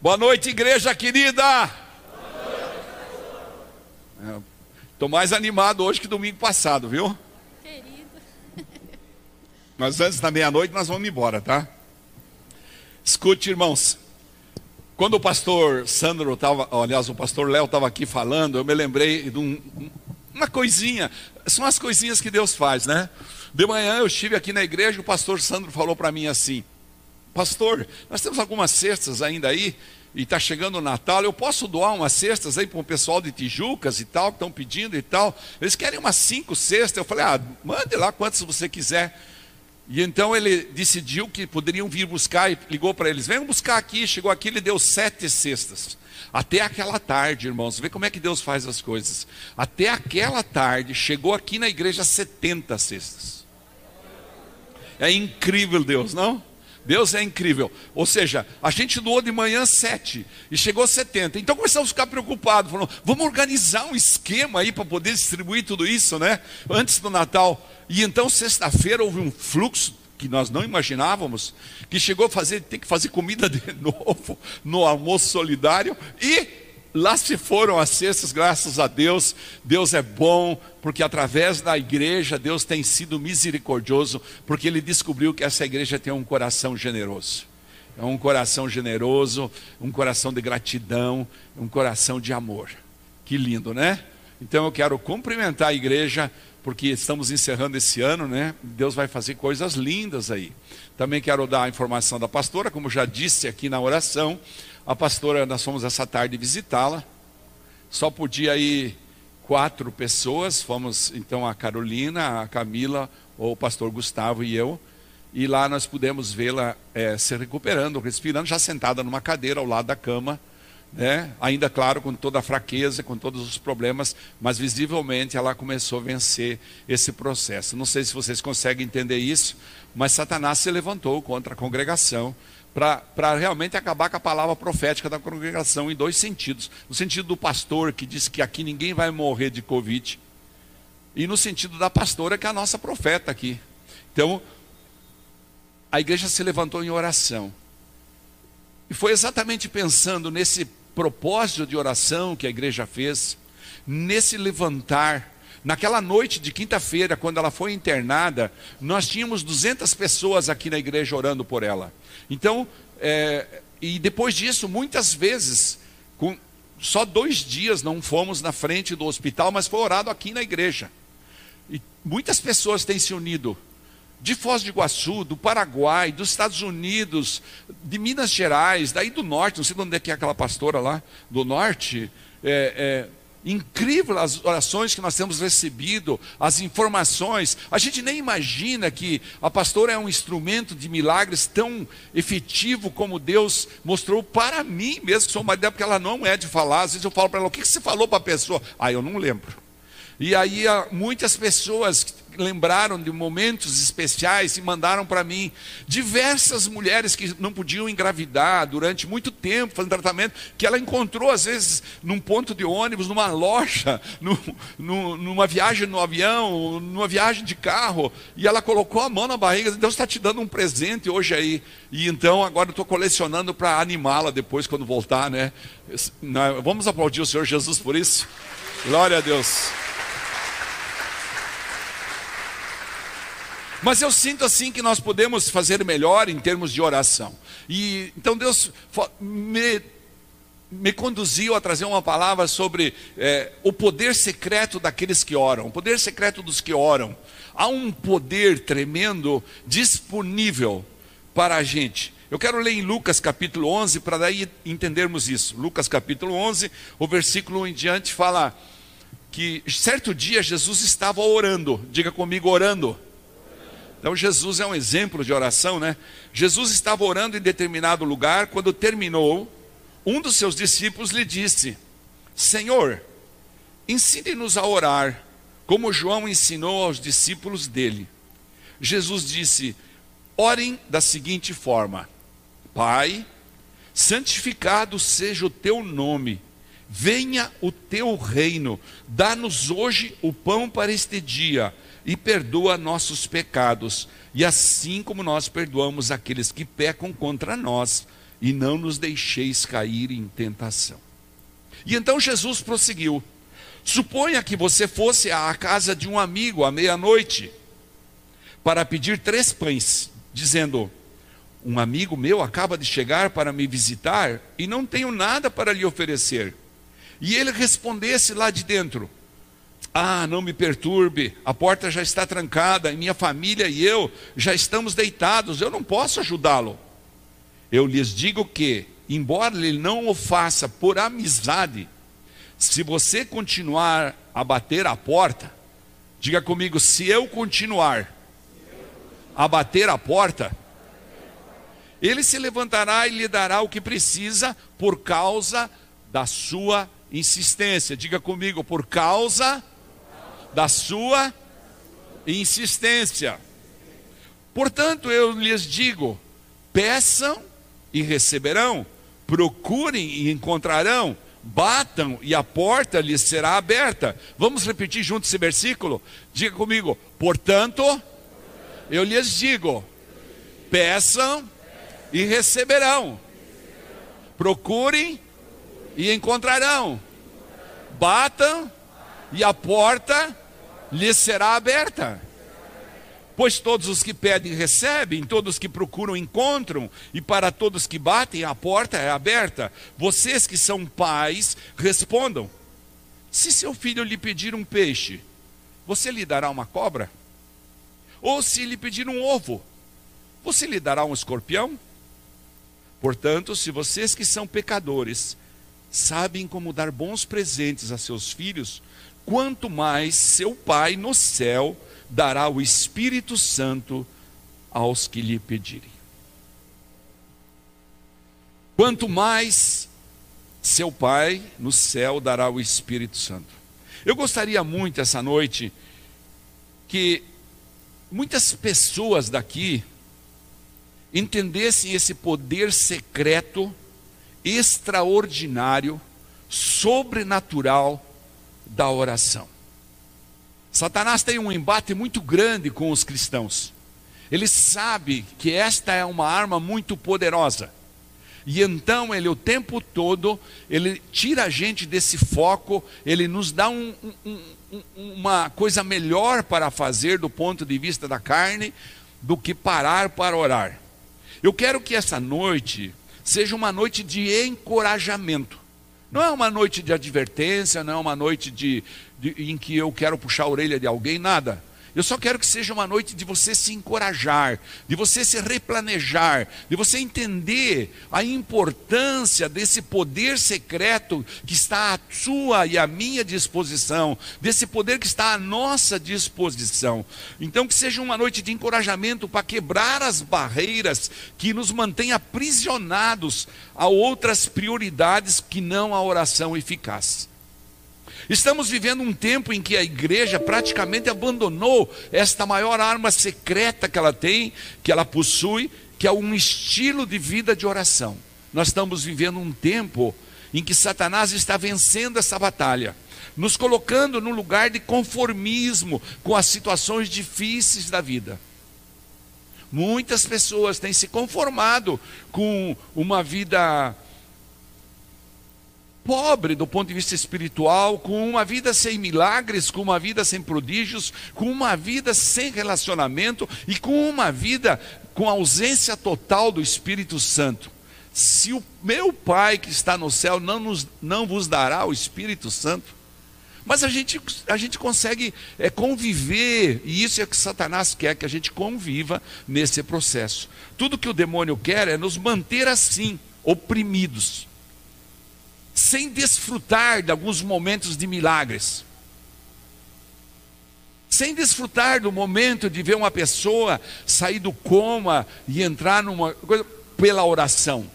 Boa noite, igreja querida. Estou mais animado hoje que domingo passado, viu? Querido. Mas antes da meia-noite nós vamos embora, tá? Escute, irmãos. Quando o pastor Sandro estava, aliás, o pastor Léo estava aqui falando, eu me lembrei de um, uma coisinha. São as coisinhas que Deus faz, né? De manhã eu estive aqui na igreja, o pastor Sandro falou para mim assim: Pastor, nós temos algumas cestas ainda aí, e está chegando o Natal, eu posso doar umas cestas aí para o pessoal de Tijucas e tal, que estão pedindo e tal. Eles querem umas cinco cestas. Eu falei, ah, mande lá quantas você quiser. E então ele decidiu que poderiam vir buscar e ligou para eles: venham buscar aqui. Chegou aqui, ele deu sete cestas. Até aquela tarde, irmãos, vê como é que Deus faz as coisas. Até aquela tarde, chegou aqui na igreja 70 cestas. É incrível Deus, não? Deus é incrível. Ou seja, a gente doou de manhã sete e chegou a 70. Então começamos a ficar preocupados. Falando, vamos organizar um esquema aí para poder distribuir tudo isso, né? Antes do Natal. E então, sexta-feira, houve um fluxo que nós não imaginávamos, que chegou a fazer, tem que fazer comida de novo no almoço solidário e Lá se foram as cestas, graças a Deus. Deus é bom, porque através da igreja Deus tem sido misericordioso, porque Ele descobriu que essa igreja tem um coração generoso. É um coração generoso, um coração de gratidão, um coração de amor. Que lindo, né? Então eu quero cumprimentar a igreja, porque estamos encerrando esse ano, né? Deus vai fazer coisas lindas aí. Também quero dar a informação da pastora, como já disse aqui na oração, a pastora, nós fomos essa tarde visitá-la. Só podia ir quatro pessoas. Fomos então a Carolina, a Camila, o pastor Gustavo e eu. E lá nós pudemos vê-la é, se recuperando, respirando, já sentada numa cadeira ao lado da cama. Né? Ainda, claro, com toda a fraqueza, com todos os problemas, mas visivelmente ela começou a vencer esse processo. Não sei se vocês conseguem entender isso, mas Satanás se levantou contra a congregação para realmente acabar com a palavra profética da congregação em dois sentidos. No sentido do pastor, que diz que aqui ninguém vai morrer de Covid, e no sentido da pastora, que é a nossa profeta aqui. Então, a igreja se levantou em oração. E foi exatamente pensando nesse propósito de oração que a igreja fez, nesse levantar. Naquela noite de quinta-feira, quando ela foi internada, nós tínhamos 200 pessoas aqui na igreja orando por ela. Então, é, e depois disso, muitas vezes, com só dois dias não fomos na frente do hospital, mas foi orado aqui na igreja. E muitas pessoas têm se unido. De Foz do Iguaçu, do Paraguai, dos Estados Unidos, de Minas Gerais, daí do norte, não sei de onde é que é aquela pastora lá, do norte, é, é, Incrível as orações que nós temos recebido, as informações. A gente nem imagina que a pastora é um instrumento de milagres tão efetivo como Deus mostrou para mim mesmo, que sou uma dela, porque ela não é de falar. Às vezes eu falo para ela: o que você falou para a pessoa? Ah, eu não lembro. E aí muitas pessoas lembraram de momentos especiais e mandaram para mim diversas mulheres que não podiam engravidar durante muito tempo fazendo tratamento, que ela encontrou às vezes num ponto de ônibus, numa loja, no, no, numa viagem no avião, numa viagem de carro, e ela colocou a mão na barriga, Deus está te dando um presente hoje aí. E então agora eu estou colecionando para animá-la depois quando voltar, né? Vamos aplaudir o Senhor Jesus por isso? Glória a Deus. Mas eu sinto assim que nós podemos fazer melhor em termos de oração. E então Deus me, me conduziu a trazer uma palavra sobre é, o poder secreto daqueles que oram, o poder secreto dos que oram. Há um poder tremendo disponível para a gente. Eu quero ler em Lucas capítulo 11 para daí entendermos isso. Lucas capítulo 11, o versículo em diante fala que certo dia Jesus estava orando. Diga comigo, orando. Então Jesus é um exemplo de oração, né? Jesus estava orando em determinado lugar, quando terminou, um dos seus discípulos lhe disse: Senhor, ensine-nos a orar, como João ensinou aos discípulos dele. Jesus disse: Orem da seguinte forma: Pai, santificado seja o teu nome, venha o teu reino, dá-nos hoje o pão para este dia e perdoa nossos pecados, e assim como nós perdoamos aqueles que pecam contra nós, e não nos deixeis cair em tentação. E então Jesus prosseguiu: Suponha que você fosse à casa de um amigo à meia-noite para pedir três pães, dizendo: Um amigo meu acaba de chegar para me visitar e não tenho nada para lhe oferecer. E ele respondesse lá de dentro: Ah, não me perturbe, a porta já está trancada, minha família e eu já estamos deitados, eu não posso ajudá-lo. Eu lhes digo que, embora ele não o faça por amizade, se você continuar a bater a porta, diga comigo, se eu continuar a bater a porta, ele se levantará e lhe dará o que precisa por causa da sua insistência. Diga comigo, por causa da sua insistência. Portanto, eu lhes digo: peçam e receberão, procurem e encontrarão, batam e a porta lhes será aberta. Vamos repetir junto esse versículo? Diga comigo: portanto, eu lhes digo: peçam e receberão, procurem e encontrarão, batam e a porta lhes será aberta. Pois todos os que pedem recebem, todos os que procuram encontram, e para todos que batem a porta é aberta. Vocês que são pais, respondam: Se seu filho lhe pedir um peixe, você lhe dará uma cobra? Ou se lhe pedir um ovo, você lhe dará um escorpião? Portanto, se vocês que são pecadores sabem como dar bons presentes a seus filhos, quanto mais seu Pai no céu dará o Espírito Santo aos que lhe pedirem. Quanto mais seu Pai no céu dará o Espírito Santo. Eu gostaria muito essa noite que muitas pessoas daqui entendessem esse poder secreto, extraordinário, sobrenatural da oração. Satanás tem um embate muito grande com os cristãos. Ele sabe que esta é uma arma muito poderosa. E então ele o tempo todo, ele tira a gente desse foco, ele nos dá um, um, um, uma coisa melhor para fazer do ponto de vista da carne, do que parar para orar. Eu quero que essa noite seja uma noite de encorajamento. Não é uma noite de advertência, não é uma noite de, de, em que eu quero puxar a orelha de alguém, nada. Eu só quero que seja uma noite de você se encorajar, de você se replanejar, de você entender a importância desse poder secreto que está à sua e à minha disposição, desse poder que está à nossa disposição. Então, que seja uma noite de encorajamento para quebrar as barreiras que nos mantêm aprisionados a outras prioridades que não a oração eficaz. Estamos vivendo um tempo em que a igreja praticamente abandonou esta maior arma secreta que ela tem, que ela possui, que é um estilo de vida de oração. Nós estamos vivendo um tempo em que Satanás está vencendo essa batalha, nos colocando num lugar de conformismo com as situações difíceis da vida. Muitas pessoas têm se conformado com uma vida pobre do ponto de vista espiritual, com uma vida sem milagres, com uma vida sem prodígios, com uma vida sem relacionamento e com uma vida com ausência total do Espírito Santo. Se o meu Pai que está no céu não, nos, não vos dará o Espírito Santo, mas a gente, a gente consegue é, conviver, e isso é que Satanás quer, que a gente conviva nesse processo. Tudo que o demônio quer é nos manter assim, oprimidos sem desfrutar de alguns momentos de milagres, sem desfrutar do momento de ver uma pessoa sair do coma e entrar numa coisa pela oração,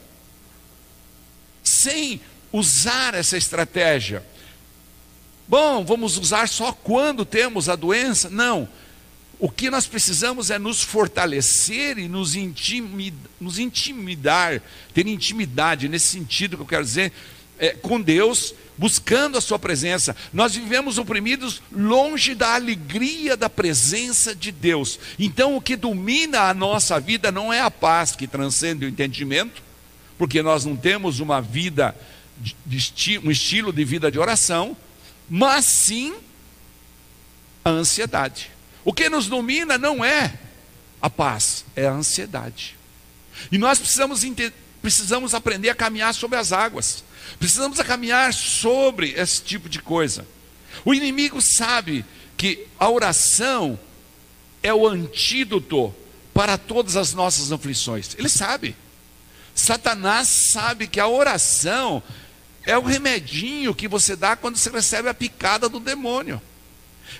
sem usar essa estratégia. Bom, vamos usar só quando temos a doença? Não. O que nós precisamos é nos fortalecer e nos intimidar, nos intimidar ter intimidade, nesse sentido que eu quero dizer, é, com Deus, buscando a Sua presença. Nós vivemos oprimidos longe da alegria da presença de Deus. Então, o que domina a nossa vida não é a paz que transcende o entendimento, porque nós não temos uma vida, de, de um estilo de vida de oração, mas sim a ansiedade. O que nos domina não é a paz, é a ansiedade. E nós precisamos, precisamos aprender a caminhar sobre as águas, precisamos caminhar sobre esse tipo de coisa. O inimigo sabe que a oração é o antídoto para todas as nossas aflições. Ele sabe. Satanás sabe que a oração é o remedinho que você dá quando você recebe a picada do demônio.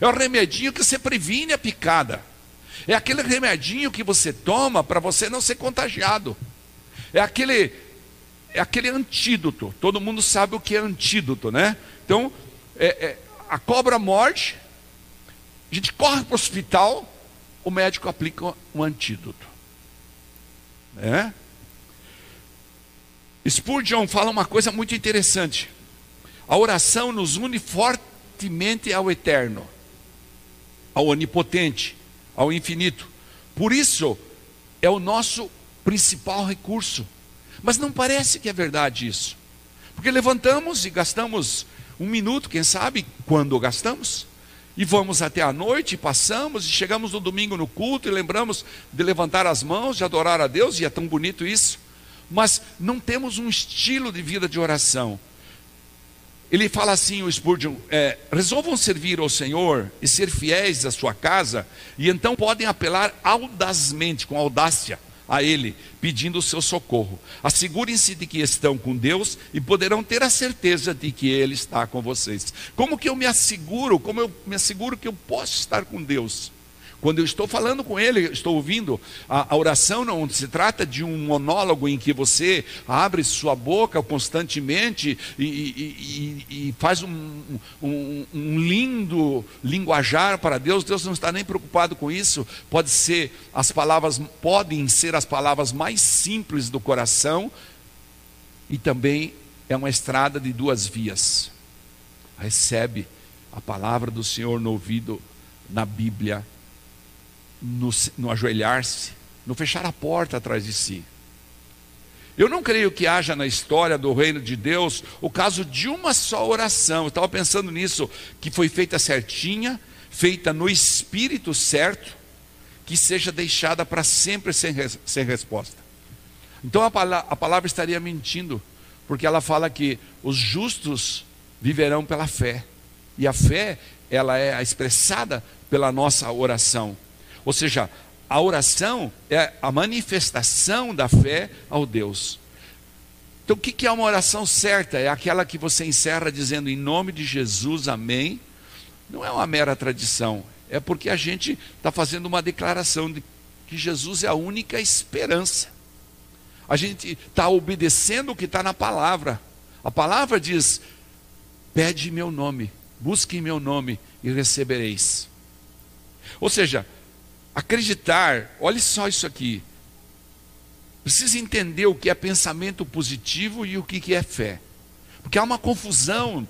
É o remedinho que você previne a picada. É aquele remedinho que você toma para você não ser contagiado. É aquele é aquele antídoto. Todo mundo sabe o que é antídoto, né? Então, é, é, a cobra morde, a gente corre para o hospital, o médico aplica um antídoto. Né? Spurgeon fala uma coisa muito interessante. A oração nos une fortemente ao eterno, ao onipotente, ao infinito. Por isso, é o nosso principal recurso. Mas não parece que é verdade isso. Porque levantamos e gastamos um minuto, quem sabe, quando gastamos, e vamos até a noite, passamos, e chegamos no domingo no culto e lembramos de levantar as mãos, de adorar a Deus, e é tão bonito isso. Mas não temos um estilo de vida de oração. Ele fala assim, o Spurgeon, é, resolvam servir ao Senhor e ser fiéis à sua casa, e então podem apelar audazmente, com audácia, a Ele, pedindo o seu socorro. Assegurem-se de que estão com Deus e poderão ter a certeza de que Ele está com vocês. Como que eu me asseguro? Como eu me asseguro que eu posso estar com Deus? Quando eu estou falando com ele, estou ouvindo, a, a, oração não se trata de um monólogo em que você abre sua boca constantemente e, e, e, e faz um, um, um, lindo linguajar para Deus. Deus não está nem preocupado com isso. Pode ser as palavras, podem ser as palavras mais simples do coração e também é uma estrada de duas vias. Recebe a palavra do Senhor no ouvido na Bíblia no, no ajoelhar-se, no fechar a porta atrás de si. Eu não creio que haja na história do reino de Deus o caso de uma só oração. Eu estava pensando nisso, que foi feita certinha, feita no espírito certo, que seja deixada para sempre sem, sem resposta. Então a, a palavra estaria mentindo, porque ela fala que os justos viverão pela fé. E a fé, ela é expressada pela nossa oração. Ou seja, a oração é a manifestação da fé ao Deus. Então, o que é uma oração certa? É aquela que você encerra dizendo em nome de Jesus, amém. Não é uma mera tradição, é porque a gente está fazendo uma declaração de que Jesus é a única esperança. A gente está obedecendo o que está na palavra. A palavra diz: pede meu nome, busque meu nome e recebereis. Ou seja, acreditar, olhe só isso aqui. Precisa entender o que é pensamento positivo e o que é fé. Porque há uma confusão.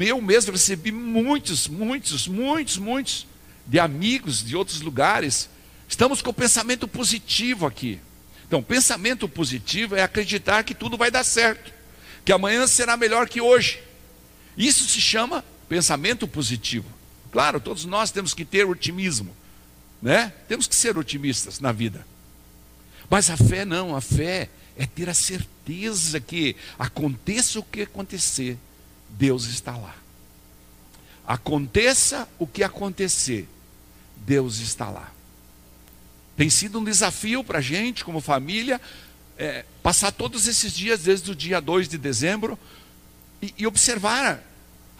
Eu mesmo recebi muitos, muitos, muitos, muitos de amigos de outros lugares. Estamos com o pensamento positivo aqui. Então, pensamento positivo é acreditar que tudo vai dar certo, que amanhã será melhor que hoje. Isso se chama pensamento positivo. Claro, todos nós temos que ter otimismo, né? Temos que ser otimistas na vida. Mas a fé não, a fé é ter a certeza que aconteça o que acontecer, Deus está lá. Aconteça o que acontecer, Deus está lá. Tem sido um desafio para a gente, como família, é, passar todos esses dias, desde o dia 2 de dezembro, e, e observar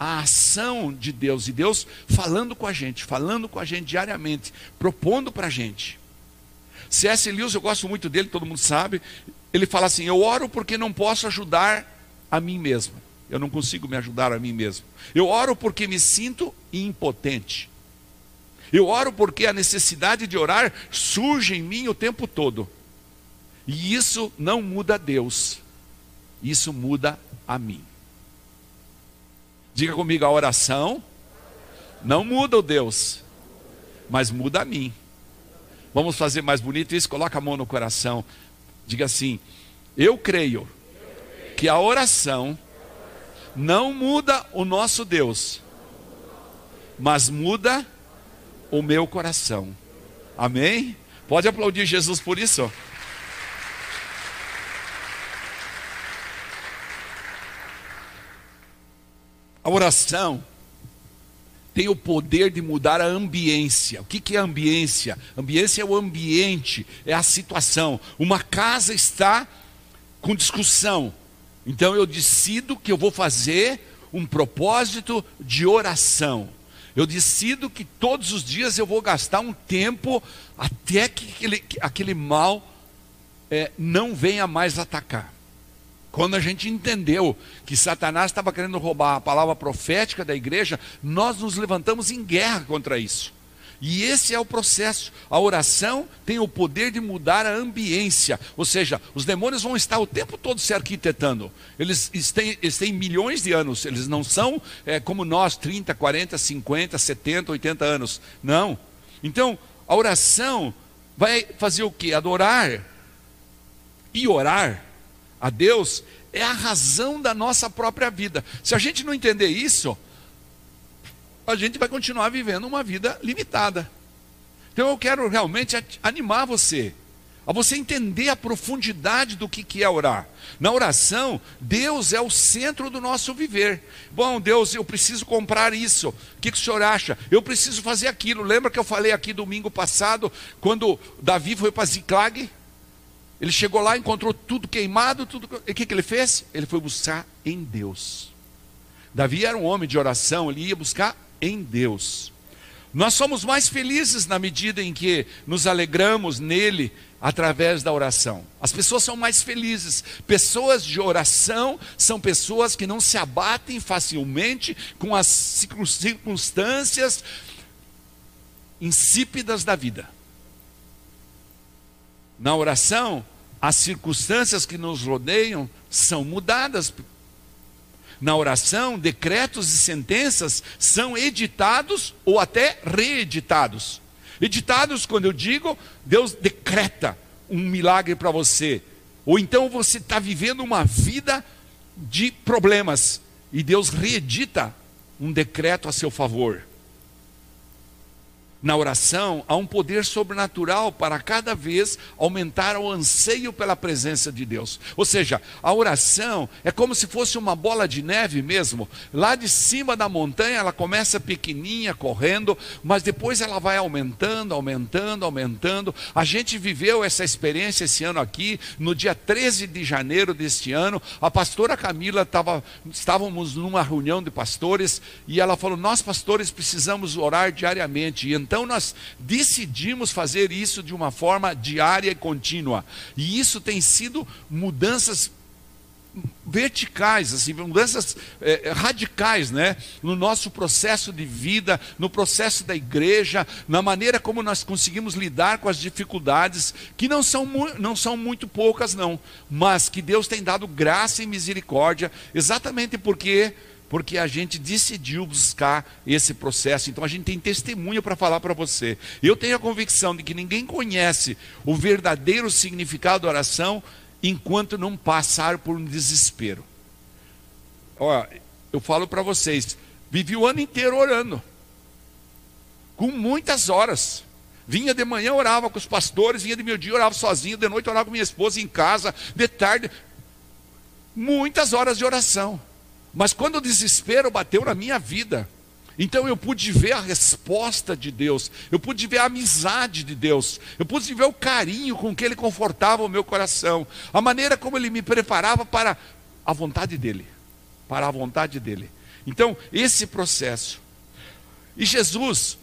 a ação de Deus e Deus falando com a gente, falando com a gente diariamente, propondo para a gente. C.S. Lewis, eu gosto muito dele, todo mundo sabe. Ele fala assim: Eu oro porque não posso ajudar a mim mesmo. Eu não consigo me ajudar a mim mesmo. Eu oro porque me sinto impotente. Eu oro porque a necessidade de orar surge em mim o tempo todo. E isso não muda Deus, isso muda a mim. Diga comigo, a oração não muda o Deus, mas muda a mim. Vamos fazer mais bonito isso? Coloca a mão no coração. Diga assim: Eu creio que a oração não muda o nosso Deus, mas muda o meu coração. Amém? Pode aplaudir Jesus por isso? A oração tem o poder de mudar a ambiência. O que, é ambiência? Ambiência é o ambiente, é a situação. Uma casa está com discussão. Então eu decido que eu vou fazer um propósito de oração. Eu decido que todos os dias eu vou gastar um tempo até que aquele, aquele mal é, não venha mais atacar. Quando a gente entendeu que Satanás estava querendo roubar a palavra profética da igreja, nós nos levantamos em guerra contra isso. E esse é o processo. A oração tem o poder de mudar a ambiência. Ou seja, os demônios vão estar o tempo todo se arquitetando. Eles têm, eles têm milhões de anos. Eles não são é, como nós, 30, 40, 50, 70, 80 anos. Não. Então, a oração vai fazer o que? Adorar e orar a Deus é a razão da nossa própria vida. Se a gente não entender isso, a gente vai continuar vivendo uma vida limitada. Então eu quero realmente animar você, a você entender a profundidade do que é orar. Na oração, Deus é o centro do nosso viver. Bom, Deus, eu preciso comprar isso. O que, que o senhor acha? Eu preciso fazer aquilo. Lembra que eu falei aqui domingo passado, quando Davi foi para Ziclag? Ele chegou lá, encontrou tudo queimado, tudo. E o que, que ele fez? Ele foi buscar em Deus. Davi era um homem de oração, ele ia buscar em Deus. Nós somos mais felizes na medida em que nos alegramos nele através da oração. As pessoas são mais felizes. Pessoas de oração são pessoas que não se abatem facilmente com as circunstâncias insípidas da vida. Na oração, as circunstâncias que nos rodeiam são mudadas. Na oração, decretos e sentenças são editados ou até reeditados. Editados, quando eu digo, Deus decreta um milagre para você. Ou então você está vivendo uma vida de problemas e Deus reedita um decreto a seu favor na oração, há um poder sobrenatural para cada vez aumentar o anseio pela presença de Deus. Ou seja, a oração é como se fosse uma bola de neve mesmo. Lá de cima da montanha ela começa pequenininha, correndo, mas depois ela vai aumentando, aumentando, aumentando. A gente viveu essa experiência esse ano aqui, no dia 13 de janeiro deste ano. A pastora Camila estava, estávamos numa reunião de pastores e ela falou: Nós, pastores, precisamos orar diariamente. E então nós decidimos fazer isso de uma forma diária e contínua. E isso tem sido mudanças verticais, assim, mudanças é, radicais, né? No nosso processo de vida, no processo da igreja, na maneira como nós conseguimos lidar com as dificuldades, que não são, não são muito poucas, não, mas que Deus tem dado graça e misericórdia, exatamente porque porque a gente decidiu buscar esse processo. Então a gente tem testemunho para falar para você. Eu tenho a convicção de que ninguém conhece o verdadeiro significado da oração enquanto não passar por um desespero. Olha, eu falo para vocês, vivi o ano inteiro orando, com muitas horas. Vinha de manhã, orava com os pastores, vinha de meio dia, orava sozinho, de noite orava com minha esposa em casa, de tarde. Muitas horas de oração. Mas quando o desespero bateu na minha vida, então eu pude ver a resposta de Deus, eu pude ver a amizade de Deus, eu pude ver o carinho com que Ele confortava o meu coração, a maneira como Ele me preparava para a vontade dEle, para a vontade dEle. Então, esse processo. E Jesus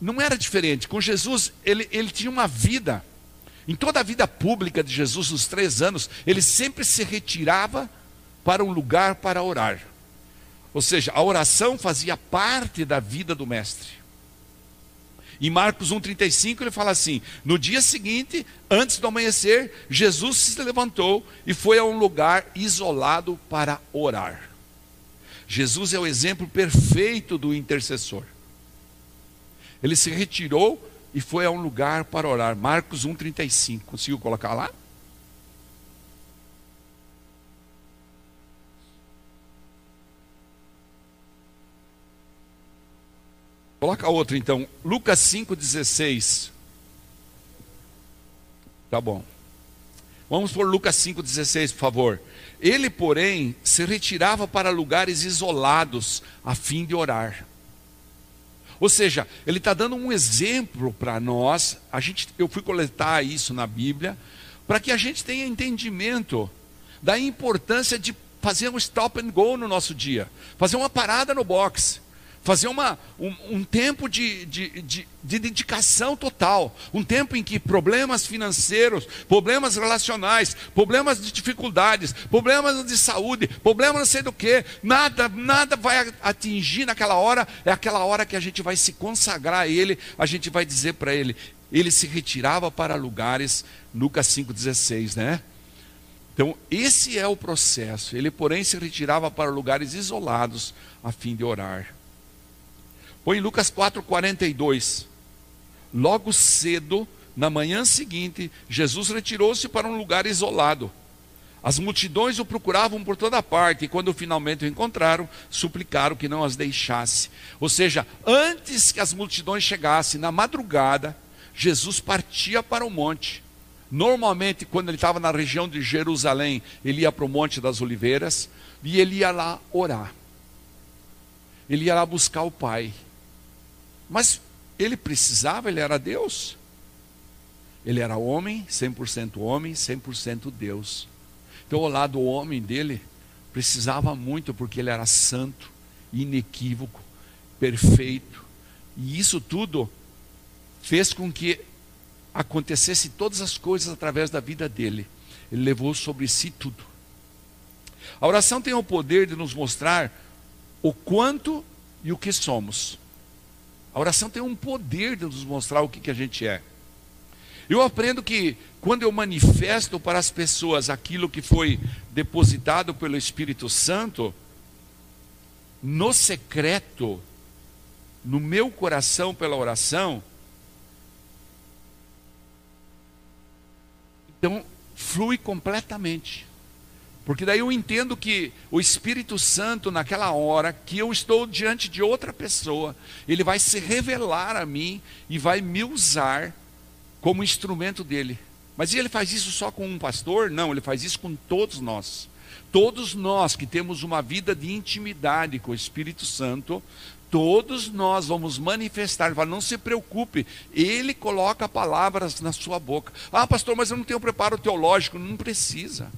não era diferente, com Jesus ele, ele tinha uma vida, em toda a vida pública de Jesus, nos três anos, ele sempre se retirava para um lugar para orar. Ou seja, a oração fazia parte da vida do mestre. Em Marcos 1,35 ele fala assim: No dia seguinte, antes do amanhecer, Jesus se levantou e foi a um lugar isolado para orar. Jesus é o exemplo perfeito do intercessor. Ele se retirou e foi a um lugar para orar. Marcos 1,35. Conseguiu colocar lá? Coloca outra então, Lucas 5,16. Tá bom. Vamos por Lucas 5,16, por favor. Ele, porém, se retirava para lugares isolados a fim de orar. Ou seja, ele está dando um exemplo para nós. A gente, eu fui coletar isso na Bíblia para que a gente tenha entendimento da importância de fazer um stop and go no nosso dia, fazer uma parada no box, fazer uma, um, um tempo de, de, de, de, dedicação total, um tempo em que problemas financeiros, problemas relacionais, problemas de dificuldades, problemas de saúde, problemas não sei do que, nada, nada vai atingir naquela hora, é aquela hora que a gente vai se consagrar a Ele, a gente vai dizer para Ele, ele se retirava para lugares, Lucas 5,16, né? Então, esse é o processo. Ele, porém, se retirava para lugares isolados a fim de orar. Põe Lucas 4,42. Logo cedo, na manhã seguinte, Jesus retirou-se para um lugar isolado. As multidões o procuravam por toda parte, e quando finalmente o encontraram, suplicaram que não as deixasse. Ou seja, antes que as multidões chegassem, na madrugada, Jesus partia para o monte. Normalmente, quando ele estava na região de Jerusalém, ele ia para o Monte das Oliveiras e ele ia lá orar. Ele ia lá buscar o Pai. Mas ele precisava, ele era Deus. Ele era homem, 100% homem, 100% Deus. Então, o lado homem dele precisava muito, porque ele era santo, inequívoco, perfeito. E isso tudo fez com que acontecesse todas as coisas através da vida dele. Ele levou sobre si tudo. A oração tem o poder de nos mostrar o quanto e o que somos. A oração tem um poder de nos mostrar o que, que a gente é. Eu aprendo que quando eu manifesto para as pessoas aquilo que foi depositado pelo Espírito Santo, no secreto, no meu coração pela oração, Então, flui completamente. Porque daí eu entendo que o Espírito Santo, naquela hora que eu estou diante de outra pessoa, ele vai se revelar a mim e vai me usar como instrumento dele. Mas ele faz isso só com um pastor? Não, ele faz isso com todos nós. Todos nós que temos uma vida de intimidade com o Espírito Santo, todos nós vamos manifestar. Fala, não se preocupe, ele coloca palavras na sua boca. Ah, pastor, mas eu não tenho preparo teológico. Não precisa.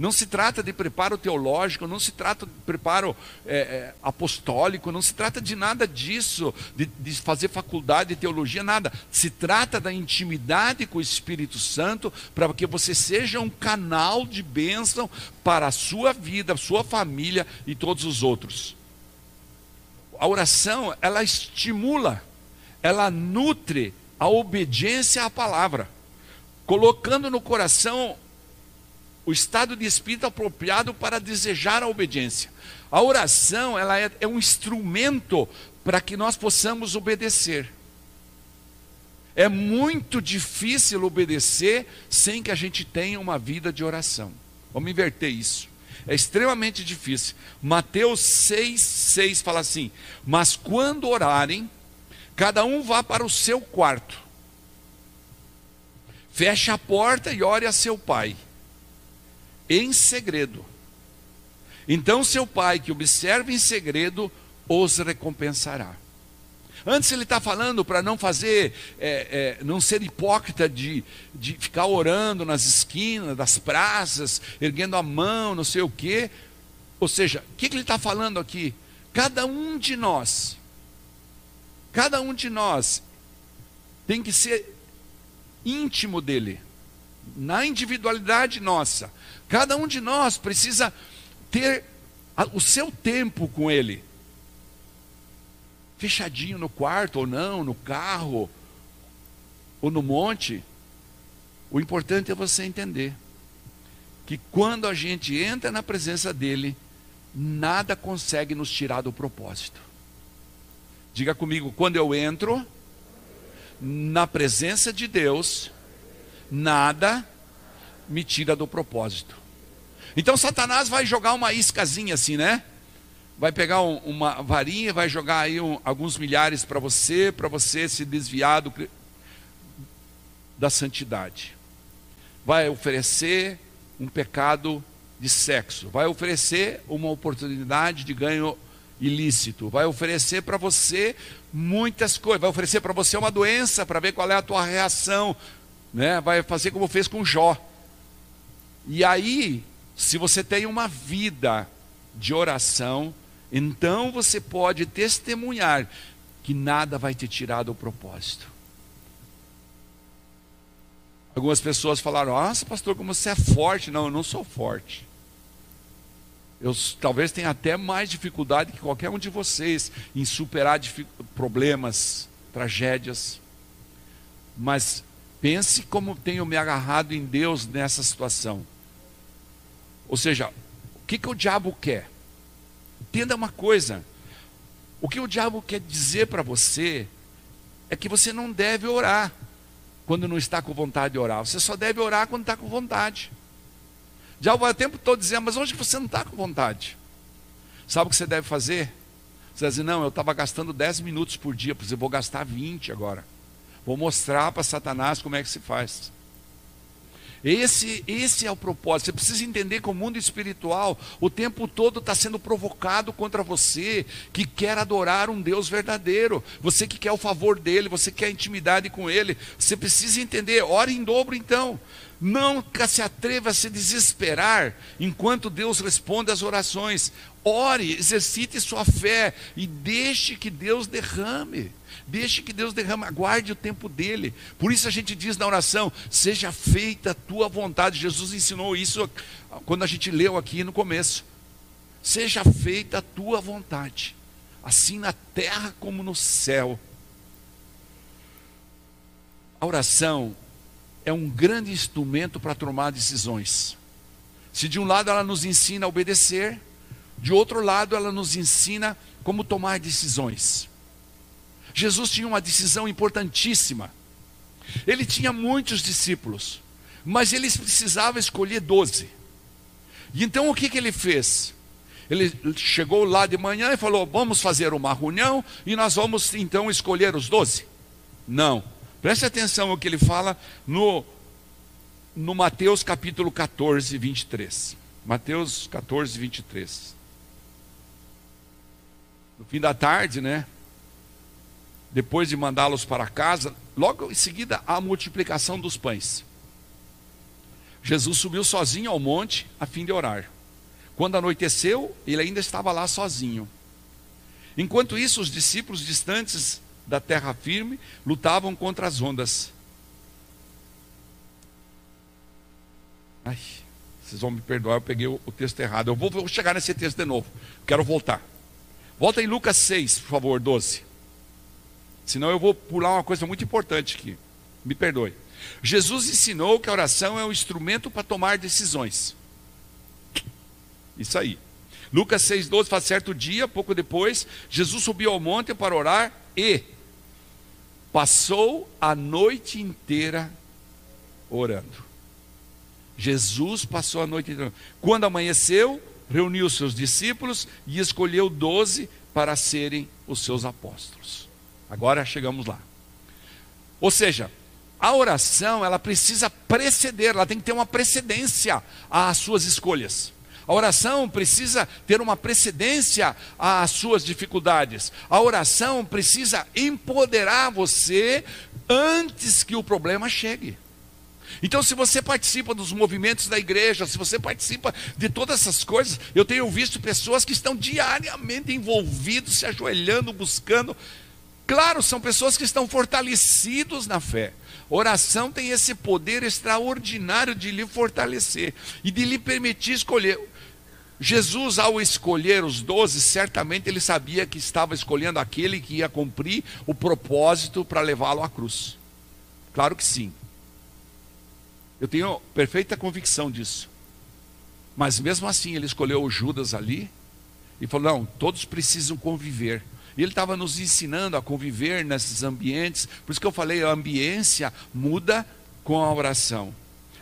Não se trata de preparo teológico, não se trata de preparo é, é, apostólico, não se trata de nada disso, de, de, fazer faculdade de teologia, nada. Se trata da intimidade com o Espírito Santo para que você seja um canal de bênção para a sua vida, sua família e todos os outros a oração, ela estimula, ela nutre a obediência à palavra, colocando no coração o estado de espírito apropriado para desejar a obediência. A oração, ela é, é um instrumento para que nós possamos obedecer. É muito difícil obedecer sem que a gente tenha uma vida de oração. Vamos inverter isso. É extremamente difícil. Mateus 6, 6 fala assim: Mas quando orarem, cada um vá para o seu quarto, feche a porta e ore a seu pai, em segredo. Então seu pai, que observa em segredo, os recompensará. Antes ele está falando para não fazer, é, é, não ser hipócrita de, de ficar orando nas esquinas das praças, erguendo a mão, não sei o quê. Ou seja, o que, que ele está falando aqui? Cada um de nós, cada um de nós tem que ser íntimo dele, na individualidade nossa. Cada um de nós precisa ter o seu tempo com ele fechadinho no quarto ou não, no carro ou no monte. O importante é você entender que quando a gente entra na presença dele, nada consegue nos tirar do propósito. Diga comigo, quando eu entro na presença de Deus, nada me tira do propósito. Então Satanás vai jogar uma iscazinha assim, né? vai pegar um, uma varinha, vai jogar aí um, alguns milhares para você, para você se desviar do, da santidade. Vai oferecer um pecado de sexo, vai oferecer uma oportunidade de ganho ilícito, vai oferecer para você muitas coisas, vai oferecer para você uma doença para ver qual é a tua reação, né? Vai fazer como fez com Jó. E aí, se você tem uma vida de oração, então você pode testemunhar que nada vai te tirar do propósito. Algumas pessoas falaram: Nossa, pastor, como você é forte. Não, eu não sou forte. Eu talvez tenha até mais dificuldade que qualquer um de vocês em superar problemas, tragédias. Mas pense como tenho me agarrado em Deus nessa situação. Ou seja, o que, que o diabo quer? Entenda uma coisa: o que o diabo quer dizer para você é que você não deve orar quando não está com vontade de orar, você só deve orar quando está com vontade. O diabo vai o tempo todo dizendo, mas hoje você não está com vontade. Sabe o que você deve fazer? Você dizer, não, eu estava gastando 10 minutos por dia, pois eu vou gastar 20 agora. Vou mostrar para Satanás como é que se faz. Esse, esse é o propósito. Você precisa entender que o mundo espiritual o tempo todo está sendo provocado contra você, que quer adorar um Deus verdadeiro. Você que quer o favor dele, você quer intimidade com ele. Você precisa entender. Ore em dobro então. Nunca se atreva a se desesperar enquanto Deus responde às orações. Ore, exercite sua fé e deixe que Deus derrame. Deixe que Deus derrame, aguarde o tempo dele. Por isso a gente diz na oração: seja feita a tua vontade. Jesus ensinou isso quando a gente leu aqui no começo. Seja feita a tua vontade, assim na terra como no céu. A oração é um grande instrumento para tomar decisões. Se de um lado ela nos ensina a obedecer, de outro lado ela nos ensina como tomar decisões. Jesus tinha uma decisão importantíssima. Ele tinha muitos discípulos, mas eles precisavam escolher doze. E então o que, que ele fez? Ele chegou lá de manhã e falou: Vamos fazer uma reunião e nós vamos então escolher os doze. Não. Preste atenção no que ele fala no, no Mateus capítulo 14, 23. Mateus 14, 23. No fim da tarde, né? depois de mandá-los para casa, logo em seguida a multiplicação dos pães. Jesus subiu sozinho ao monte a fim de orar. Quando anoiteceu, ele ainda estava lá sozinho. Enquanto isso, os discípulos distantes da terra firme lutavam contra as ondas. Ai, vocês vão me perdoar, eu peguei o, texto errado. Eu vou, vou chegar nesse texto de novo. Quero voltar. Volta em Lucas 6, por favor, 12. Senão eu vou pular uma coisa muito importante aqui. Me perdoe. Jesus ensinou que a oração é um instrumento para tomar decisões. Isso aí. Lucas 6,12 faz certo dia, pouco depois, Jesus subiu ao monte para orar e passou a noite inteira orando. Jesus passou a noite inteira. Quando amanheceu, reuniu seus discípulos e escolheu doze para serem os seus apóstolos. Agora chegamos lá. Ou seja, a oração, ela precisa preceder, ela tem que ter uma precedência às suas escolhas. A oração precisa ter uma precedência às suas dificuldades. A oração precisa empoderar você antes que o problema chegue. Então, se você participa dos movimentos da igreja, se você participa de todas essas coisas, eu tenho visto pessoas que estão diariamente envolvidos, se ajoelhando, buscando Claro, são pessoas que estão fortalecidos na fé. Oração tem esse poder extraordinário de lhe fortalecer e de lhe permitir escolher. Jesus, ao escolher os doze, certamente ele sabia que estava escolhendo aquele que ia cumprir o propósito para levá-lo à cruz. Claro que sim. Eu tenho perfeita convicção disso. Mas mesmo assim, ele escolheu o Judas ali e falou: não, todos precisam conviver. E ele estava nos ensinando a conviver nesses ambientes. Por isso que eu falei, a ambiência muda com a oração.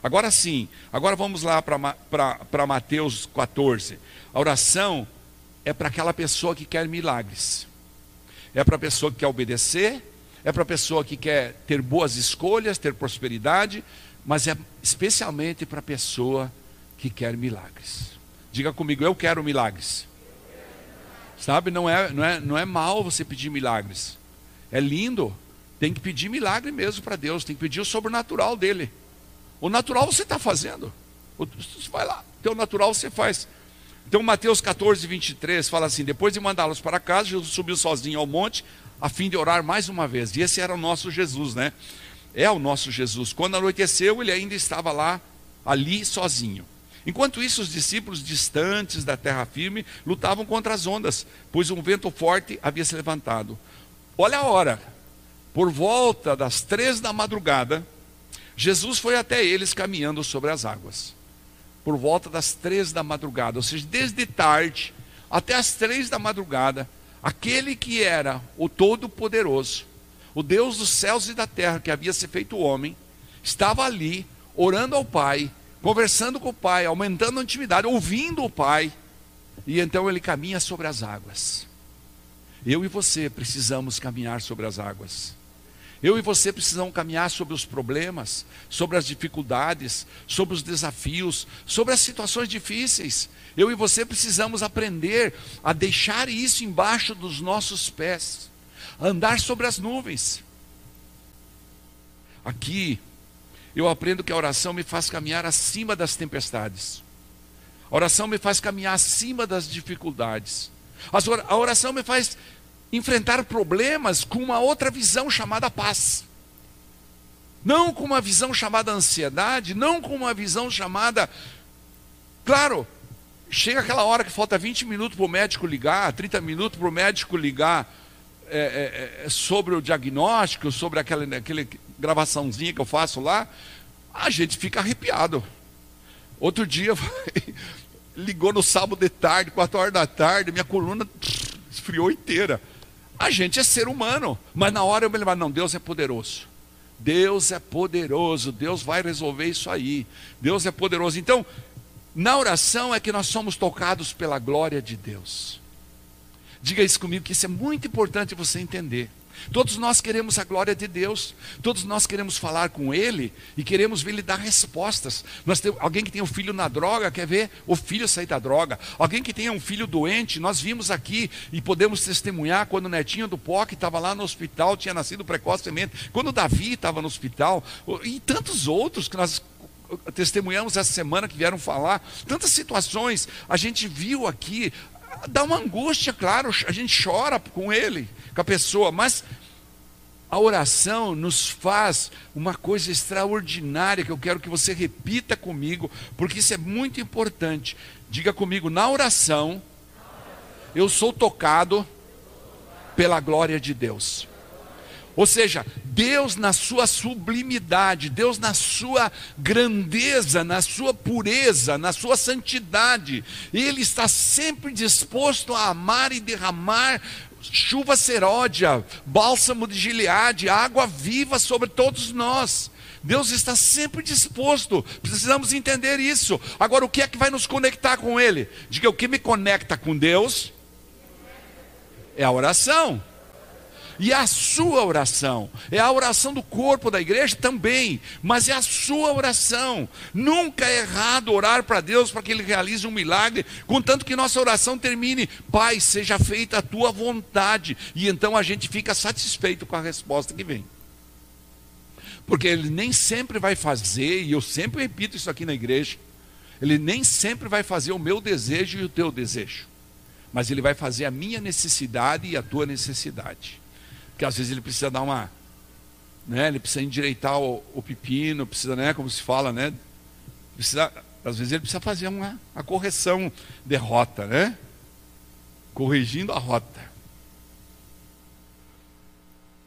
Agora sim, agora vamos lá para Mateus 14. A oração é para aquela pessoa que quer milagres. É para a pessoa que quer obedecer, é para a pessoa que quer ter boas escolhas, ter prosperidade, mas é especialmente para a pessoa que quer milagres. Diga comigo, eu quero milagres. Sabe, não é, não é, não é mal você pedir milagres. É lindo. Tem que pedir milagre mesmo para Deus, tem que pedir o sobrenatural dele. O natural você está fazendo. Você vai lá, teu natural você faz. Então, Mateus 14, 23 fala assim: depois de mandá-los para casa, Jesus subiu sozinho ao monte, a fim de orar mais uma vez. E esse era o nosso Jesus, né? É o nosso Jesus. Quando anoiteceu, ele ainda estava lá, ali sozinho. Enquanto isso, os discípulos distantes da terra firme lutavam contra as ondas, pois um vento forte havia se levantado. Olha a hora, por volta das três da madrugada, Jesus foi até eles caminhando sobre as águas. Por volta das três da madrugada, ou seja, desde tarde até as três da madrugada, aquele que era o Todo-Poderoso, o Deus dos céus e da terra, que havia se feito homem, estava ali, orando ao Pai, conversando com o Pai, aumentando a intimidade, ouvindo o Pai, e então ele caminha sobre as águas. Eu e você precisamos caminhar sobre as águas. Eu e você precisamos caminhar sobre os problemas, sobre as dificuldades, sobre os desafios, sobre as situações difíceis. Eu e você precisamos aprender a deixar isso embaixo dos nossos pés, andar sobre as nuvens. Aqui, eu aprendo que a oração me faz caminhar acima das tempestades. A oração me faz caminhar acima das dificuldades. A oração me faz enfrentar problemas com uma outra visão chamada paz. Não com uma visão chamada ansiedade, não com uma visão chamada. Claro, chega aquela hora que falta 20 minutos para o médico ligar, 30 minutos para o médico ligar é, é, é, sobre o diagnóstico, sobre aquela, aquela gravaçãozinha que eu faço lá, a gente fica arrepiado. Outro dia, ligou no sábado de tarde, 4 horas da tarde, minha coluna esfriou inteira. A gente é ser humano, mas na hora eu me lembro, não, Deus é poderoso. Deus é poderoso, Deus vai resolver isso aí. Deus é poderoso. Então, na oração é que nós somos tocados pela glória de Deus. Diga isso comigo, que isso é muito importante você entender. Todos nós queremos a glória de Deus, todos nós queremos falar com Ele e queremos ver Ele dar respostas. Nós temos, alguém que tem um filho na droga quer ver o filho sair da droga. Alguém que tem um filho doente, nós vimos aqui e podemos testemunhar quando o netinho do POC estava lá no hospital, tinha nascido precocemente, quando Davi estava no hospital, e tantos outros que nós testemunhamos essa semana que vieram falar, tantas situações a gente viu aqui, dá uma angústia, claro, a gente chora com ele com a pessoa, mas a oração nos faz uma coisa extraordinária que eu quero que você repita comigo, porque isso é muito importante. Diga comigo, na oração, eu sou tocado pela glória de Deus. Ou seja, Deus na sua sublimidade, Deus na sua grandeza, na sua pureza, na sua santidade, Ele está sempre disposto a amar e derramar chuva seródia, bálsamo de Gileade, água viva sobre todos nós. Deus está sempre disposto, precisamos entender isso. Agora, o que é que vai nos conectar com Ele? Diga, o que me conecta com Deus é a oração. E a sua oração, é a oração do corpo da igreja também, mas é a sua oração. Nunca é errado orar para Deus para que Ele realize um milagre, contanto que nossa oração termine, Pai, seja feita a tua vontade, e então a gente fica satisfeito com a resposta que vem. Porque Ele nem sempre vai fazer, e eu sempre repito isso aqui na igreja, Ele nem sempre vai fazer o meu desejo e o teu desejo, mas Ele vai fazer a minha necessidade e a tua necessidade que às vezes ele precisa dar uma, né, ele precisa endireitar o, o pepino, precisa, né, como se fala, né, precisa, às vezes ele precisa fazer uma a correção de rota, né, corrigindo a rota.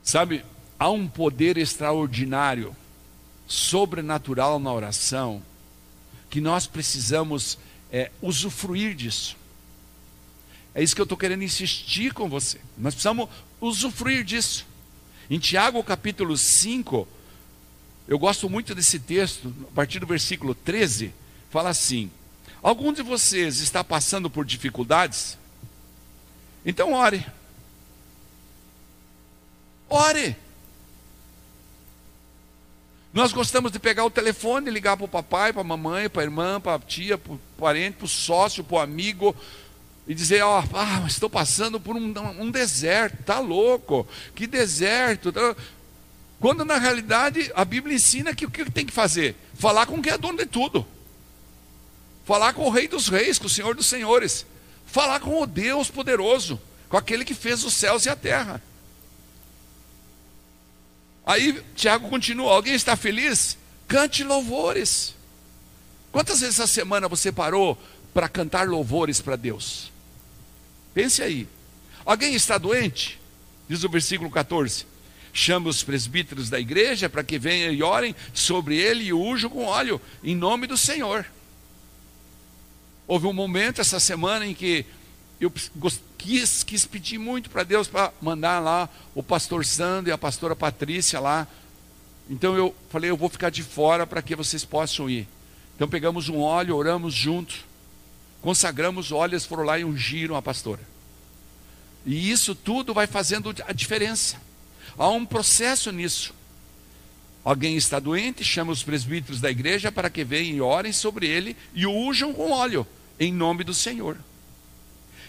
Sabe, há um poder extraordinário, sobrenatural na oração, que nós precisamos é, usufruir disso. É isso que eu estou querendo insistir com você. Nós precisamos usufruir disso. Em Tiago capítulo 5, eu gosto muito desse texto, a partir do versículo 13, fala assim: Algum de vocês está passando por dificuldades? Então ore. Ore. Nós gostamos de pegar o telefone e ligar para o papai, para a mamãe, para a irmã, para a tia, para o parente, para o sócio, para o amigo, e dizer: Ó, oh, ah, estou passando por um, um deserto, tá louco, que deserto. Tá... Quando na realidade a Bíblia ensina que o que tem que fazer? Falar com quem é dono de tudo, falar com o Rei dos Reis, com o Senhor dos Senhores, falar com o Deus poderoso, com aquele que fez os céus e a terra. Aí Tiago continua: alguém está feliz? Cante louvores. Quantas vezes essa semana você parou para cantar louvores para Deus? Pense aí. Alguém está doente? Diz o versículo 14. Chama os presbíteros da igreja para que venham e orem sobre ele e o ujam com óleo, em nome do Senhor. Houve um momento essa semana em que eu quis, quis pedir muito para Deus para mandar lá o pastor Sandro e a pastora Patrícia lá. Então eu falei, eu vou ficar de fora para que vocês possam ir. Então pegamos um óleo, oramos juntos, consagramos óleos, foram lá e ungiram a pastora. E isso tudo vai fazendo a diferença. Há um processo nisso. Alguém está doente, chama os presbíteros da igreja para que venham e orem sobre ele e o ujam com óleo, em nome do Senhor.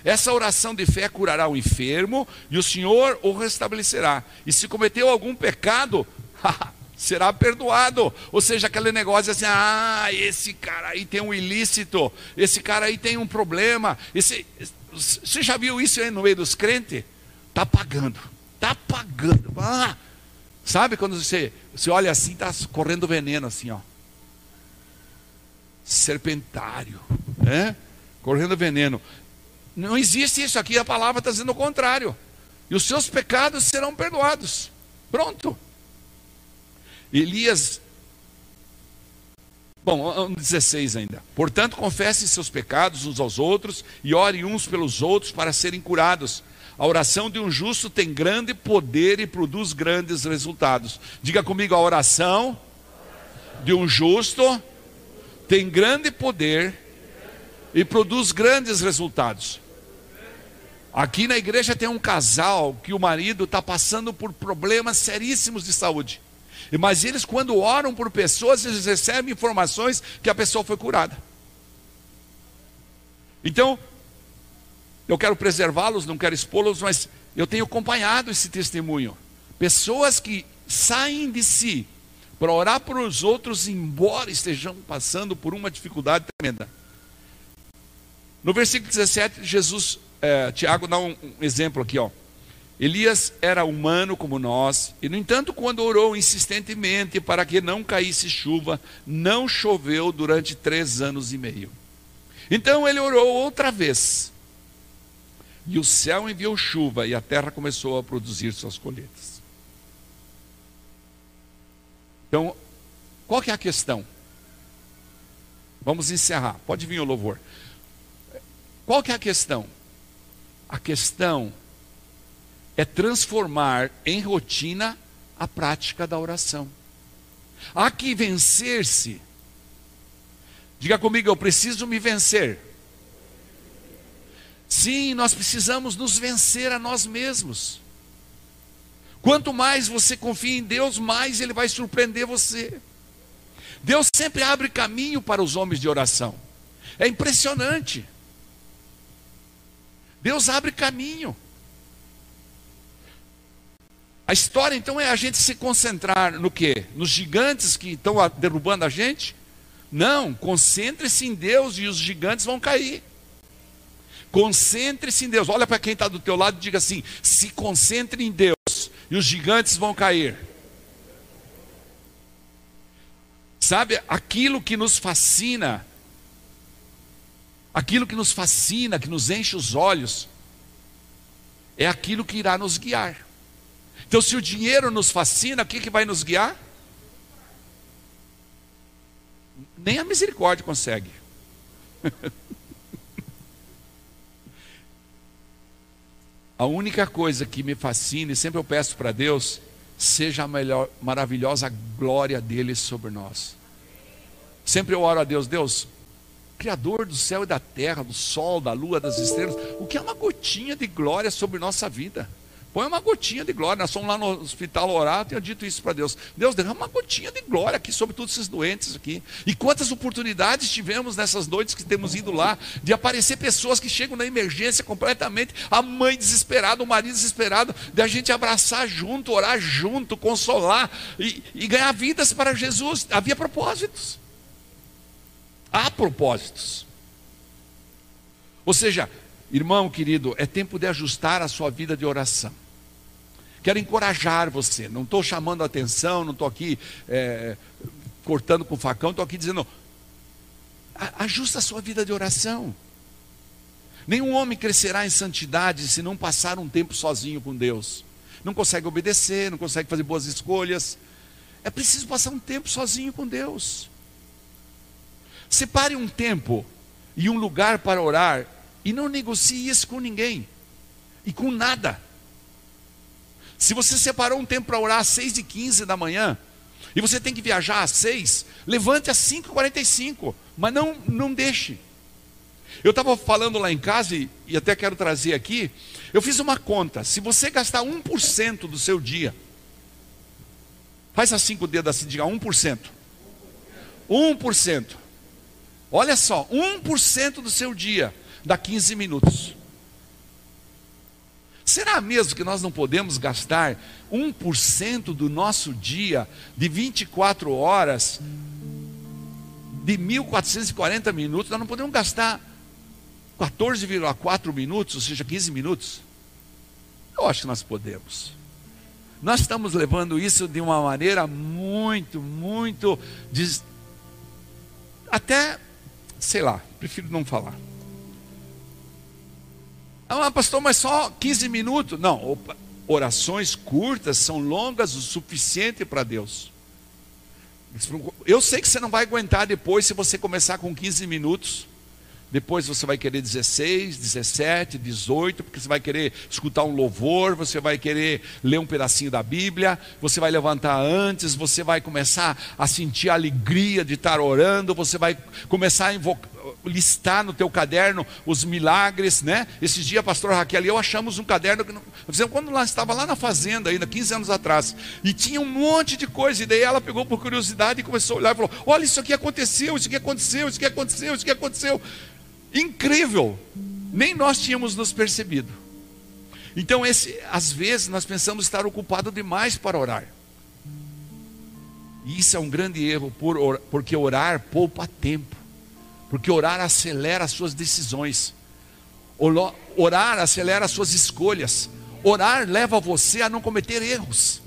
Essa oração de fé curará o enfermo e o Senhor o restabelecerá. E se cometeu algum pecado, será perdoado. Ou seja, aquele negócio assim: ah, esse cara aí tem um ilícito, esse cara aí tem um problema. Esse, você já viu isso aí no meio dos crentes? Está pagando, está pagando. Ah, sabe quando você, você olha assim, está correndo veneno assim, ó. Serpentário, né? Correndo veneno. Não existe isso aqui, a palavra está dizendo o contrário. E os seus pecados serão perdoados. Pronto. Elias. Bom, 16 ainda. Portanto, confessem seus pecados uns aos outros e orem uns pelos outros para serem curados. A oração de um justo tem grande poder e produz grandes resultados. Diga comigo, a oração de um justo tem grande poder e produz grandes resultados. Aqui na igreja tem um casal que o marido está passando por problemas seríssimos de saúde. Mas eles, quando oram por pessoas, eles recebem informações que a pessoa foi curada. Então, eu quero preservá-los, não quero expô-los, mas eu tenho acompanhado esse testemunho. Pessoas que saem de si para orar por os outros, embora estejam passando por uma dificuldade tremenda. No versículo 17, Jesus é, Tiago dá um, um exemplo aqui, ó. Elias era humano como nós, e no entanto, quando orou insistentemente para que não caísse chuva, não choveu durante três anos e meio. Então ele orou outra vez, e o céu enviou chuva, e a terra começou a produzir suas colheitas. Então, qual que é a questão? Vamos encerrar, pode vir o louvor. Qual que é a questão? A questão é transformar em rotina a prática da oração. Há que vencer-se. Diga comigo, eu preciso me vencer. Sim, nós precisamos nos vencer a nós mesmos. Quanto mais você confia em Deus, mais Ele vai surpreender você. Deus sempre abre caminho para os homens de oração. É impressionante. Deus abre caminho. A história então é a gente se concentrar no que? Nos gigantes que estão derrubando a gente? Não, concentre-se em Deus e os gigantes vão cair. Concentre-se em Deus. Olha para quem está do teu lado e diga assim: se concentre em Deus e os gigantes vão cair. Sabe, aquilo que nos fascina Aquilo que nos fascina, que nos enche os olhos, é aquilo que irá nos guiar. Então, se o dinheiro nos fascina, o que, que vai nos guiar? Nem a misericórdia consegue. a única coisa que me fascina, e sempre eu peço para Deus, seja a melhor, maravilhosa glória dele sobre nós. Sempre eu oro a Deus, Deus, Criador do céu e da terra, do sol, da lua, das estrelas, o que é uma gotinha de glória sobre nossa vida. Põe uma gotinha de glória. Nós fomos lá no hospital orar, tenho dito isso para Deus. Deus, derrama uma gotinha de glória aqui sobre todos esses doentes aqui. E quantas oportunidades tivemos nessas noites que temos ido lá, de aparecer pessoas que chegam na emergência completamente, a mãe desesperada, o marido desesperado, de a gente abraçar junto, orar junto, consolar e, e ganhar vidas para Jesus. Havia propósitos. Há propósitos. Ou seja, irmão querido, é tempo de ajustar a sua vida de oração. Quero encorajar você. Não estou chamando a atenção, não estou aqui é, cortando com facão, estou aqui dizendo: ajusta a sua vida de oração. Nenhum homem crescerá em santidade se não passar um tempo sozinho com Deus. Não consegue obedecer, não consegue fazer boas escolhas. É preciso passar um tempo sozinho com Deus. Separe um tempo e um lugar para orar e não negocie isso com ninguém e com nada. Se você separou um tempo para orar às 6 e 15 da manhã, e você tem que viajar às 6, levante às 5h45, mas não, não deixe. Eu estava falando lá em casa, e, e até quero trazer aqui, eu fiz uma conta, se você gastar 1% do seu dia, faz as cinco dedos assim, diga 1%. 1%. Olha só, 1% do seu dia dá 15 minutos. Será mesmo que nós não podemos gastar 1% do nosso dia de 24 horas, de 1440 minutos? Nós não podemos gastar 14,4 minutos, ou seja, 15 minutos? Eu acho que nós podemos. Nós estamos levando isso de uma maneira muito, muito. Até, sei lá, prefiro não falar. Ah, pastor, mas só 15 minutos. Não, opa, orações curtas são longas o suficiente para Deus. Eu sei que você não vai aguentar depois se você começar com 15 minutos. Depois você vai querer 16, 17, 18, porque você vai querer escutar um louvor, você vai querer ler um pedacinho da Bíblia, você vai levantar antes, você vai começar a sentir a alegria de estar orando, você vai começar a invocar, listar no teu caderno os milagres, né? Esses dias a pastora Raquel e eu achamos um caderno que não, quando lá estava lá na fazenda ainda 15 anos atrás, e tinha um monte de coisa, e daí ela pegou por curiosidade e começou a olhar e falou: "Olha, isso aqui aconteceu, isso aqui aconteceu, isso aqui aconteceu, isso aqui aconteceu". Incrível! Nem nós tínhamos nos percebido. Então, esse, às vezes, nós pensamos estar ocupado demais para orar. E isso é um grande erro, por, porque orar poupa tempo. Porque orar acelera as suas decisões. Orar acelera as suas escolhas. Orar leva você a não cometer erros.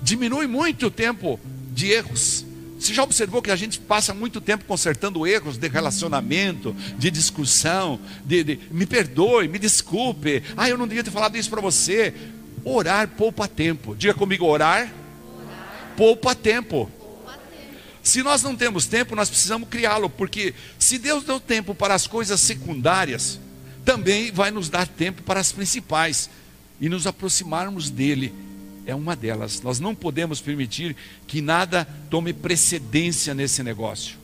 Diminui muito o tempo de erros. Você já observou que a gente passa muito tempo consertando erros de relacionamento, de discussão, de, de me perdoe, me desculpe. Ah, eu não devia ter falado isso para você. Orar poupa tempo. Diga comigo, orar, orar. Poupa, tempo. Se nós não temos tempo, nós precisamos criá-lo, porque se Deus deu tempo para as coisas secundárias, também vai nos dar tempo para as principais e nos aproximarmos dele é uma delas. Nós não podemos permitir que nada tome precedência nesse negócio.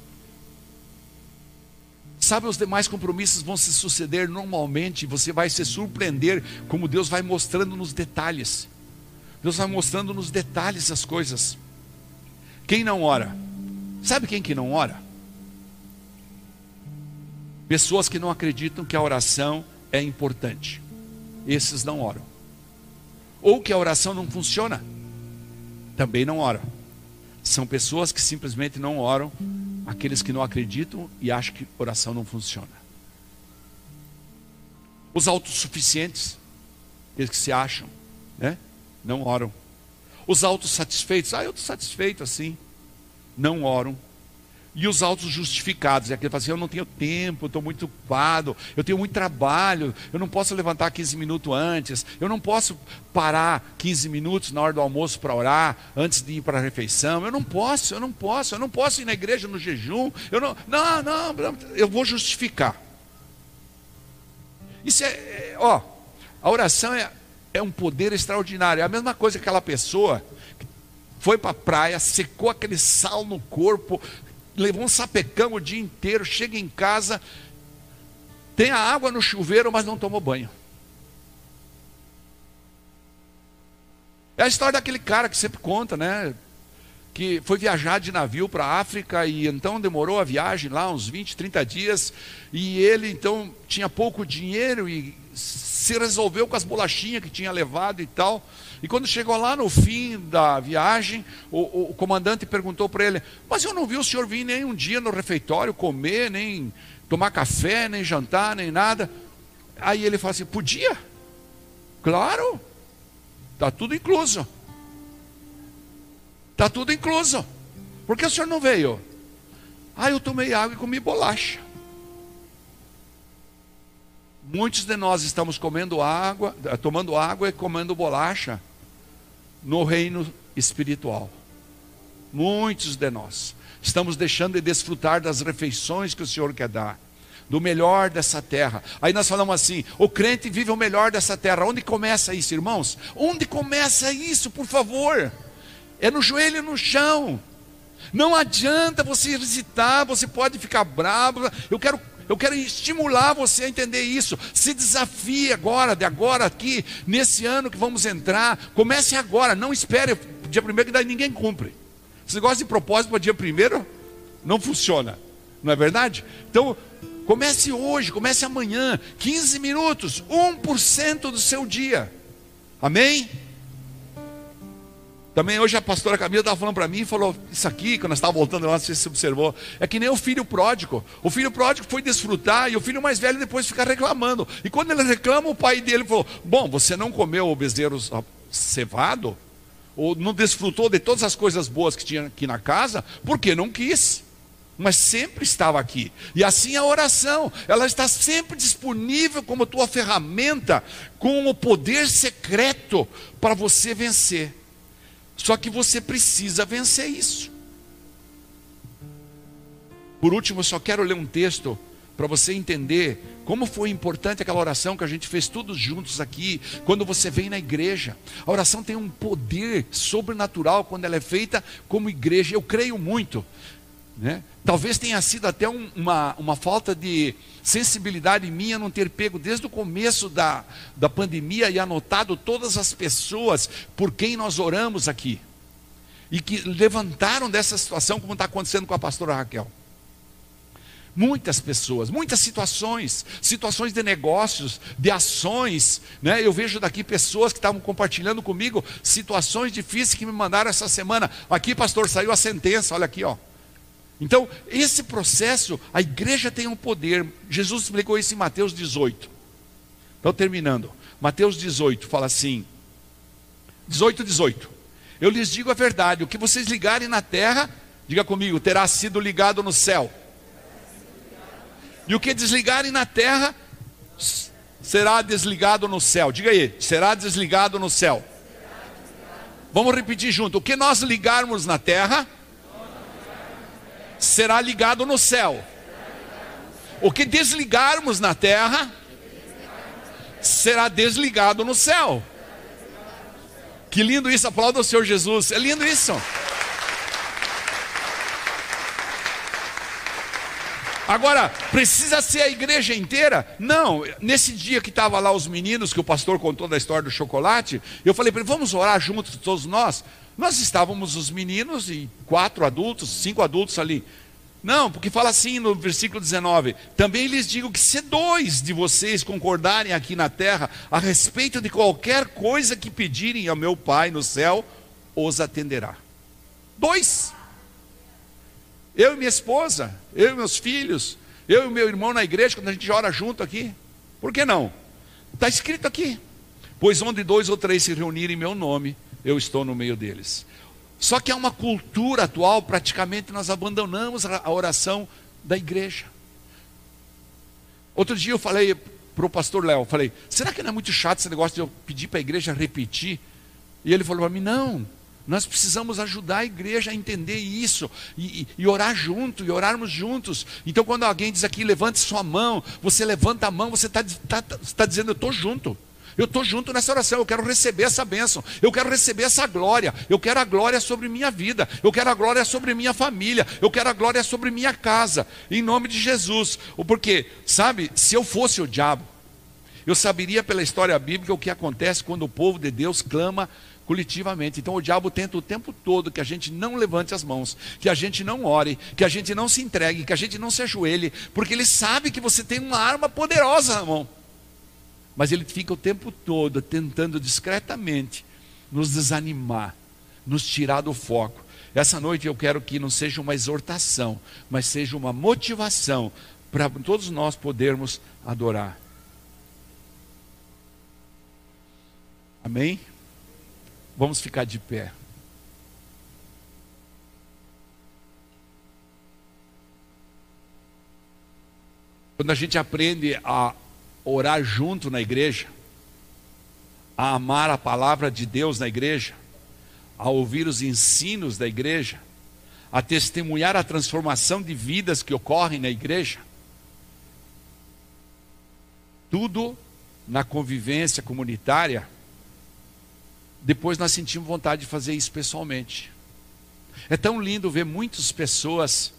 Sabe, os demais compromissos vão se suceder normalmente, você vai se surpreender como Deus vai mostrando nos detalhes. Deus vai mostrando nos detalhes as coisas. Quem não ora? Sabe quem que não ora? Pessoas que não acreditam que a oração é importante. Esses não oram ou que a oração não funciona, também não oram. São pessoas que simplesmente não oram, aqueles que não acreditam e acham que oração não funciona. Os autossuficientes, aqueles que se acham, né? Não oram. Os autossatisfeitos, ah, eu estou satisfeito assim, não oram e os autos justificados. É aquele que fala assim: eu não tenho tempo, estou muito ocupado, eu tenho muito trabalho, eu não posso levantar 15 minutos antes, eu não posso parar 15 minutos na hora do almoço para orar, antes de ir para a refeição. Eu não posso, eu não posso, eu não posso ir na igreja no jejum. Eu não, não, não, eu vou justificar. Isso é, é ó, a oração é, é um poder extraordinário. É a mesma coisa que aquela pessoa foi para a praia, secou aquele sal no corpo, levou um sapecão o dia inteiro, chega em casa, tem a água no chuveiro, mas não tomou banho. É a história daquele cara que sempre conta, né? Que foi viajar de navio para a África e então demorou a viagem lá uns 20, 30 dias. E ele então tinha pouco dinheiro e se resolveu com as bolachinhas que tinha levado e tal. E quando chegou lá no fim da viagem, o, o comandante perguntou para ele: Mas eu não vi o senhor vir nem um dia no refeitório comer, nem tomar café, nem jantar, nem nada. Aí ele falou assim: Podia? Claro. Está tudo incluso. Está tudo incluso. Por que o senhor não veio? Ah, eu tomei água e comi bolacha. Muitos de nós estamos comendo água, tomando água e comendo bolacha no reino espiritual. Muitos de nós estamos deixando de desfrutar das refeições que o Senhor quer dar do melhor dessa terra. Aí nós falamos assim: o crente vive o melhor dessa terra. Onde começa isso, irmãos? Onde começa isso, por favor? É no joelho no chão. Não adianta você hesitar, você pode ficar bravo. Eu quero eu quero estimular você a entender isso. Se desafie agora, de agora aqui, nesse ano que vamos entrar. Comece agora, não espere dia primeiro que daí ninguém cumpre. Você gosta de propósito para dia primeiro? Não funciona. Não é verdade? Então, Comece hoje, comece amanhã, 15 minutos, 1% do seu dia. Amém? Também hoje a pastora Camila estava falando para mim, falou isso aqui, quando nós estávamos voltando lá, não sei se você observou. É que nem o filho pródigo. O filho pródigo foi desfrutar e o filho mais velho depois fica reclamando. E quando ele reclama, o pai dele falou: Bom, você não comeu o bezerro cevado? Ou não desfrutou de todas as coisas boas que tinha aqui na casa? Porque não quis mas sempre estava aqui. E assim a oração, ela está sempre disponível como tua ferramenta, com o poder secreto para você vencer. Só que você precisa vencer isso. Por último, eu só quero ler um texto para você entender como foi importante aquela oração que a gente fez todos juntos aqui, quando você vem na igreja. A oração tem um poder sobrenatural quando ela é feita como igreja. Eu creio muito né? Talvez tenha sido até um, uma, uma falta de sensibilidade minha não ter pego desde o começo da, da pandemia e anotado todas as pessoas por quem nós oramos aqui. E que levantaram dessa situação, como está acontecendo com a pastora Raquel. Muitas pessoas, muitas situações, situações de negócios, de ações. Né? Eu vejo daqui pessoas que estavam compartilhando comigo situações difíceis que me mandaram essa semana. Aqui, pastor, saiu a sentença, olha aqui, ó. Então, esse processo, a igreja tem um poder. Jesus explicou isso em Mateus 18. Então, terminando. Mateus 18 fala assim: 18, 18. Eu lhes digo a verdade: o que vocês ligarem na terra, diga comigo, terá sido ligado no céu. E o que desligarem na terra, será desligado no céu. Diga aí, será desligado no céu. Vamos repetir junto: o que nós ligarmos na terra, será ligado no céu. O que desligarmos na terra será desligado no céu. Que lindo isso, aplauda o Senhor Jesus. É lindo isso. Agora, precisa ser a igreja inteira? Não. Nesse dia que estava lá os meninos, que o pastor contou da história do chocolate, eu falei para ele: vamos orar juntos, todos nós. Nós estávamos os meninos e quatro adultos, cinco adultos ali. Não, porque fala assim no versículo 19: Também lhes digo que se dois de vocês concordarem aqui na terra a respeito de qualquer coisa que pedirem ao meu Pai no céu, os atenderá. Dois. Eu e minha esposa, eu e meus filhos, eu e meu irmão na igreja, quando a gente ora junto aqui. Por que não? Está escrito aqui. Pois onde dois ou três se reunirem em meu nome, eu estou no meio deles. Só que há uma cultura atual, praticamente nós abandonamos a oração da igreja. Outro dia eu falei para o pastor Léo, falei, será que não é muito chato esse negócio de eu pedir para a igreja repetir? E ele falou para mim, não, nós precisamos ajudar a igreja a entender isso e, e, e, orar junto, e orarmos juntos. Então, quando alguém diz aqui, levante sua mão, você levanta a mão, você está tá, tá, tá dizendo, eu estou junto. Eu estou junto nessa oração, eu quero receber essa bênção, eu quero receber essa glória, eu quero a glória sobre minha vida, eu quero a glória sobre minha família, eu quero a glória sobre minha casa, em nome de Jesus. Porque, sabe, se eu fosse o diabo, eu saberia pela história bíblica o que acontece quando o povo de Deus clama coletivamente. Então o diabo tenta o tempo todo que a gente não levante as mãos, que a gente não ore, que a gente não se entregue, que a gente não se ajoelhe, porque ele sabe que você tem uma arma poderosa na mão. Mas ele fica o tempo todo tentando discretamente nos desanimar, nos tirar do foco. Essa noite eu quero que não seja uma exortação, mas seja uma motivação para todos nós podermos adorar. Amém? Vamos ficar de pé. Quando a gente aprende a orar junto na igreja, a amar a palavra de Deus na igreja, a ouvir os ensinos da igreja, a testemunhar a transformação de vidas que ocorrem na igreja, tudo na convivência comunitária depois nós sentimos vontade de fazer isso pessoalmente. É tão lindo ver muitas pessoas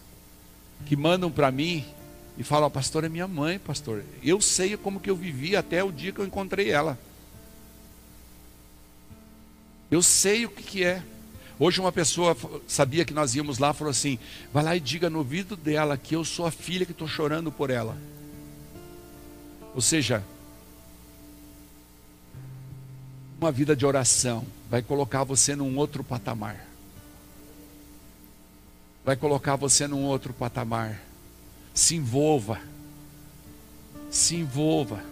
que mandam para mim e falam: Pastor, é minha mãe, pastor. Eu sei como que eu vivi até o dia que eu encontrei ela. Eu sei o que, que é. Hoje uma pessoa sabia que nós íamos lá, falou assim: vai lá e diga no ouvido dela que eu sou a filha que estou chorando por ela. Ou seja, uma vida de oração vai colocar você num outro patamar. Vai colocar você num outro patamar. Se envolva. Se envolva.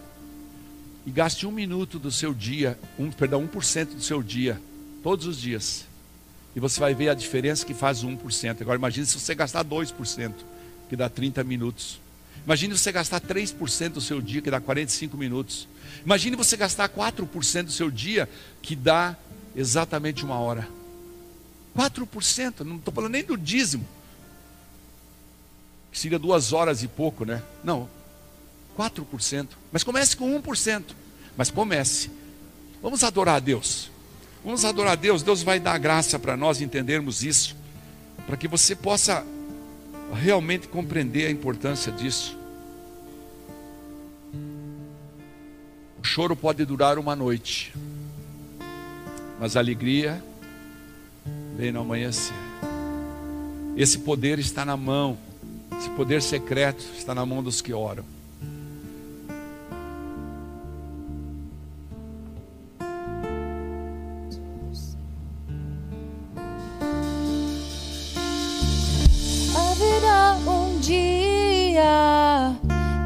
E gaste um minuto do seu dia, um, perdão, 1% do seu dia, todos os dias. E você vai ver a diferença que faz 1%. Agora imagine se você gastar 2%, que dá 30 minutos. Imagine você gastar 3% do seu dia, que dá 45 minutos. Imagine você gastar 4% do seu dia, que dá exatamente uma hora. 4%, não estou falando nem do dízimo, que seria duas horas e pouco, né? Não, 4%. Mas comece com 1%. Mas comece. Vamos adorar a Deus. Vamos adorar a Deus. Deus vai dar graça para nós entendermos isso, para que você possa realmente compreender a importância disso. O choro pode durar uma noite, mas a alegria vem no amanhecer. Esse poder está na mão, esse poder secreto está na mão dos que oram. Haverá um dia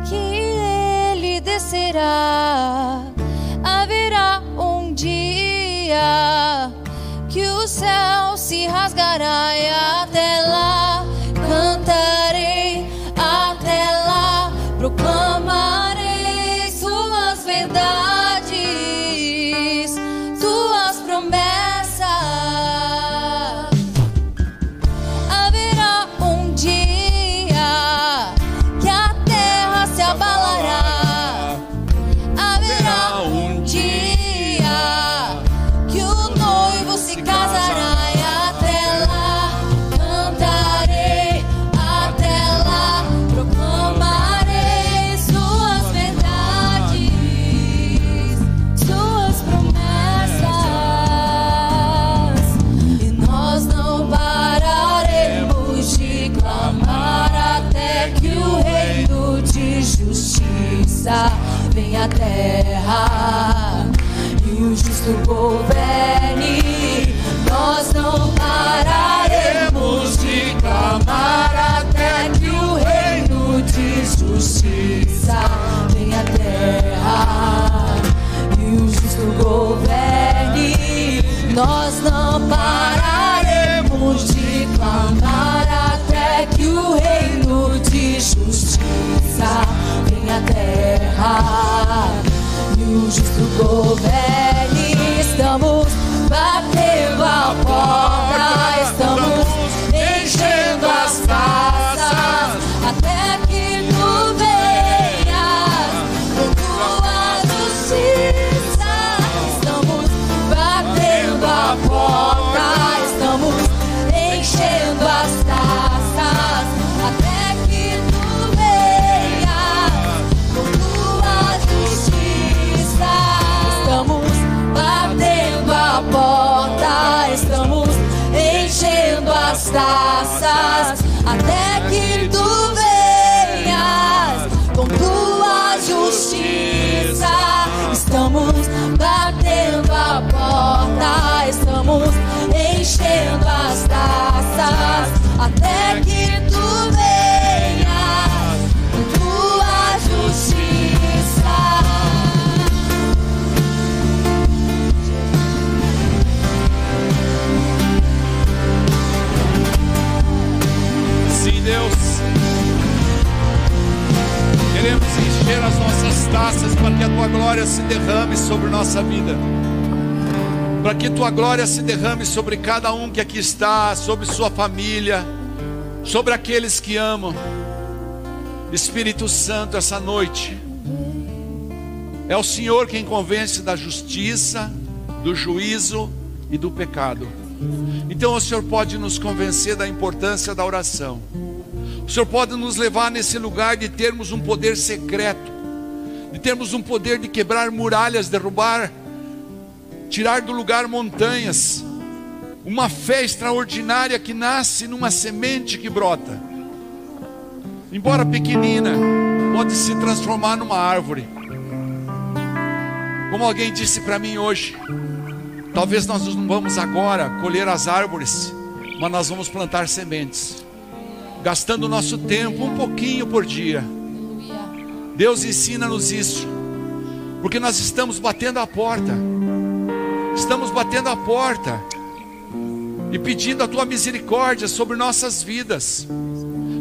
que ele descerá. Haverá um dia que o céu se rasgará e até lá. terra e o justo governo. governo. Taças, até que tu venhas com tua justiça. Estamos batendo a porta, estamos enchendo as taças, até que Queremos encher as nossas taças para que a tua glória se derrame sobre nossa vida. Para que tua glória se derrame sobre cada um que aqui está, sobre sua família, sobre aqueles que amam. Espírito Santo, essa noite, é o Senhor quem convence da justiça, do juízo e do pecado. Então o Senhor pode nos convencer da importância da oração. Senhor pode nos levar nesse lugar de termos um poder secreto, de termos um poder de quebrar muralhas, derrubar, tirar do lugar montanhas. Uma fé extraordinária que nasce numa semente que brota. Embora pequenina, pode se transformar numa árvore. Como alguém disse para mim hoje, Talvez nós não vamos agora colher as árvores, mas nós vamos plantar sementes, gastando nosso tempo um pouquinho por dia. Deus ensina-nos isso, porque nós estamos batendo a porta, estamos batendo a porta e pedindo a tua misericórdia sobre nossas vidas.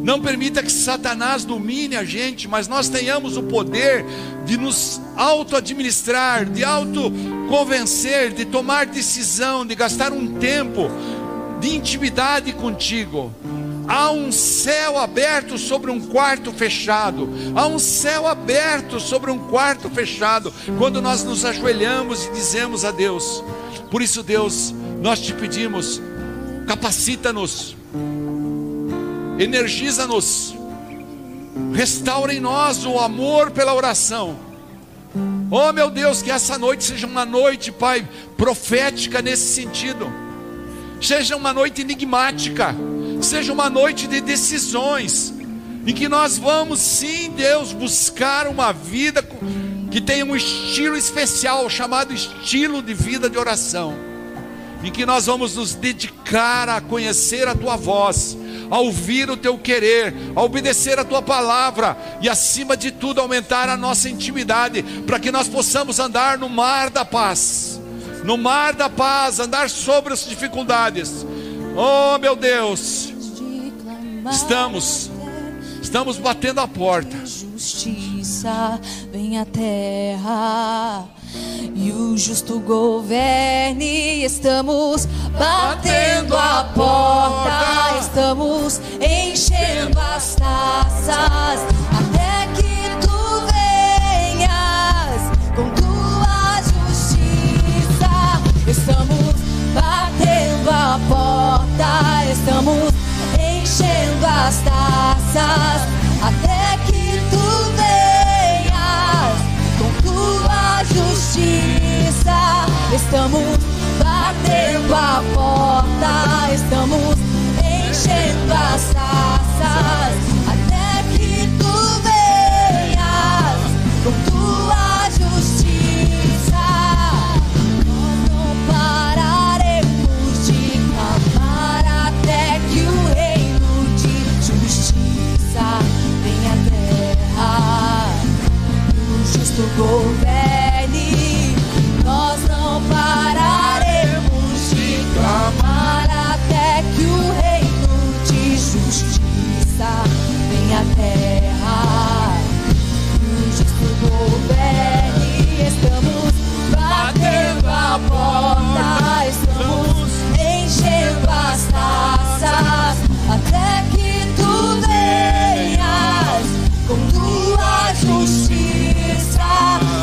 Não permita que Satanás domine a gente, mas nós tenhamos o poder de nos auto-administrar, de auto-convencer, de tomar decisão, de gastar um tempo de intimidade contigo. Há um céu aberto sobre um quarto fechado. Há um céu aberto sobre um quarto fechado. Quando nós nos ajoelhamos e dizemos a Deus. Por isso, Deus, nós te pedimos, capacita-nos energiza-nos, restaura em nós o amor pela oração. Oh meu Deus, que essa noite seja uma noite, Pai, profética nesse sentido, seja uma noite enigmática, seja uma noite de decisões, em que nós vamos sim, Deus, buscar uma vida que tenha um estilo especial, chamado estilo de vida de oração, em que nós vamos nos dedicar a conhecer a Tua voz, a ouvir o teu querer, a obedecer a tua palavra e, acima de tudo, aumentar a nossa intimidade, para que nós possamos andar no mar da paz no mar da paz, andar sobre as dificuldades. Oh, meu Deus, estamos, estamos batendo a porta. Justiça vem à terra e o justo governe. Estamos batendo a porta, estamos enchendo as taças até que tu venhas com tua justiça. Estamos batendo a porta, estamos as taças até que tu venhas com tua justiça. Estamos batendo a porta, estamos enchendo as taças o justo governe. Nós não pararemos de clamar até que o reino de justiça venha à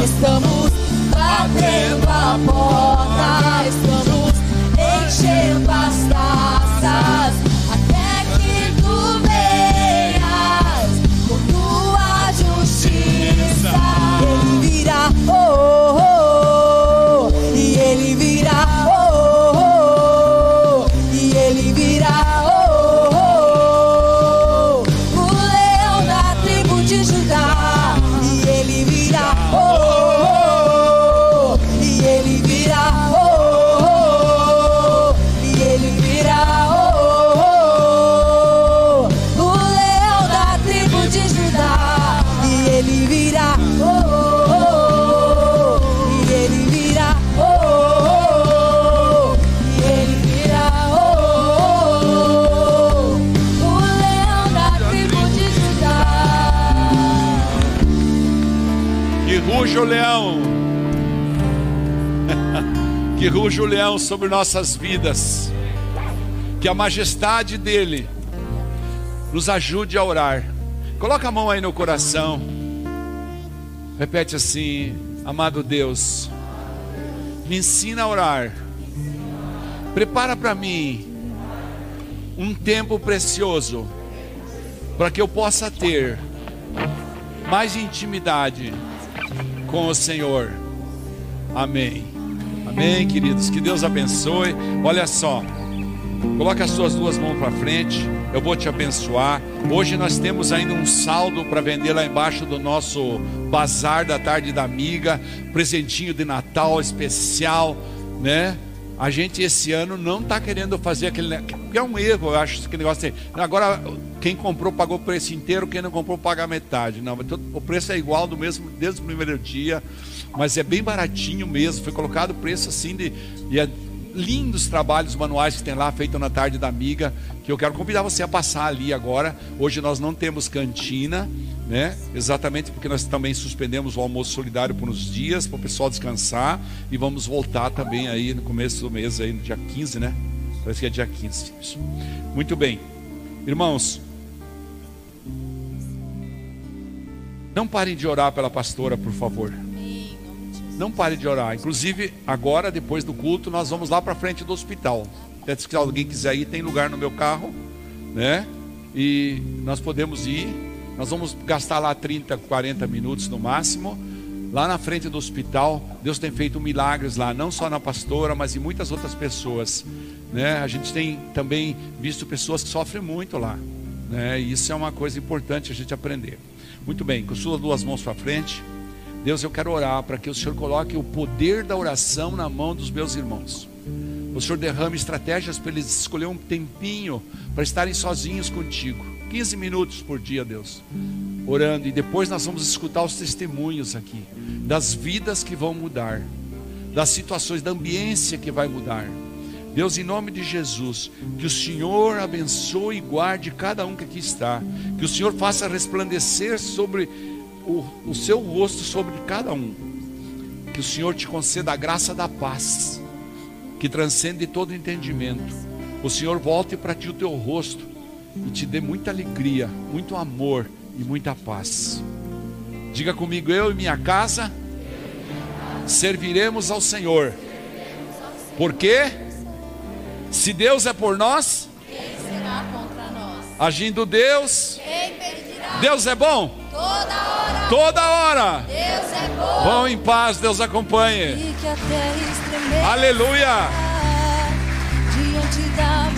Estamos batendo a porta, ruja o leão sobre nossas vidas. Que a majestade dele nos ajude a orar. Coloca a mão aí no coração. Repete assim: Amado Deus, me ensina a orar. Prepara para mim um tempo precioso para que eu possa ter mais intimidade com o Senhor. Amém. Amém, queridos. Que Deus abençoe. Olha só. Coloque as suas duas mãos para frente. Eu vou te abençoar. Hoje nós temos ainda um saldo para vender lá embaixo do nosso bazar da tarde da amiga, presentinho de Natal especial, né? A gente esse ano não está querendo fazer aquele. É um erro, eu acho, que negócio assim. Agora, quem comprou pagou o preço inteiro, quem não comprou paga metade. Não, o preço é igual do mesmo desde o primeiro dia, mas é bem baratinho mesmo. Foi colocado o preço assim de. E é lindos trabalhos manuais que tem lá, feito na tarde da amiga, que eu quero convidar você a passar ali agora. Hoje nós não temos cantina, né? Exatamente porque nós também suspendemos o almoço solidário por uns dias, para o pessoal descansar, e vamos voltar também aí no começo do mês, aí no dia 15, né? Parece que é dia 15. Isso. Muito bem. Irmãos, não parem de orar pela pastora, por favor. Não pare de orar. Inclusive, agora, depois do culto, nós vamos lá para frente do hospital. Até se alguém quiser ir, tem lugar no meu carro, né? E nós podemos ir. Nós vamos gastar lá 30, 40 minutos no máximo. Lá na frente do hospital, Deus tem feito milagres lá, não só na pastora, mas em muitas outras pessoas. Né? A gente tem também visto pessoas que sofrem muito lá. Né? E isso é uma coisa importante a gente aprender. Muito bem, com suas duas mãos para frente. Deus, eu quero orar para que o Senhor coloque o poder da oração na mão dos meus irmãos. O Senhor derrame estratégias para eles escolher um tempinho para estarem sozinhos contigo. 15 minutos por dia, Deus. Orando. E depois nós vamos escutar os testemunhos aqui. Das vidas que vão mudar. Das situações, da ambiência que vai mudar. Deus, em nome de Jesus, que o Senhor abençoe e guarde cada um que aqui está. Que o Senhor faça resplandecer sobre o, o seu rosto sobre cada um. Que o Senhor te conceda a graça da paz, que transcende todo entendimento. O Senhor volte para ti o teu rosto e te dê muita alegria, muito amor e muita paz. Diga comigo, eu e minha casa serviremos ao Senhor. Porque se Deus é por nós, quem será contra? Agindo Deus, Deus é bom. Toda hora. Toda hora. Deus é bom. Vão em paz, Deus acompanhe. Aleluia. Diante da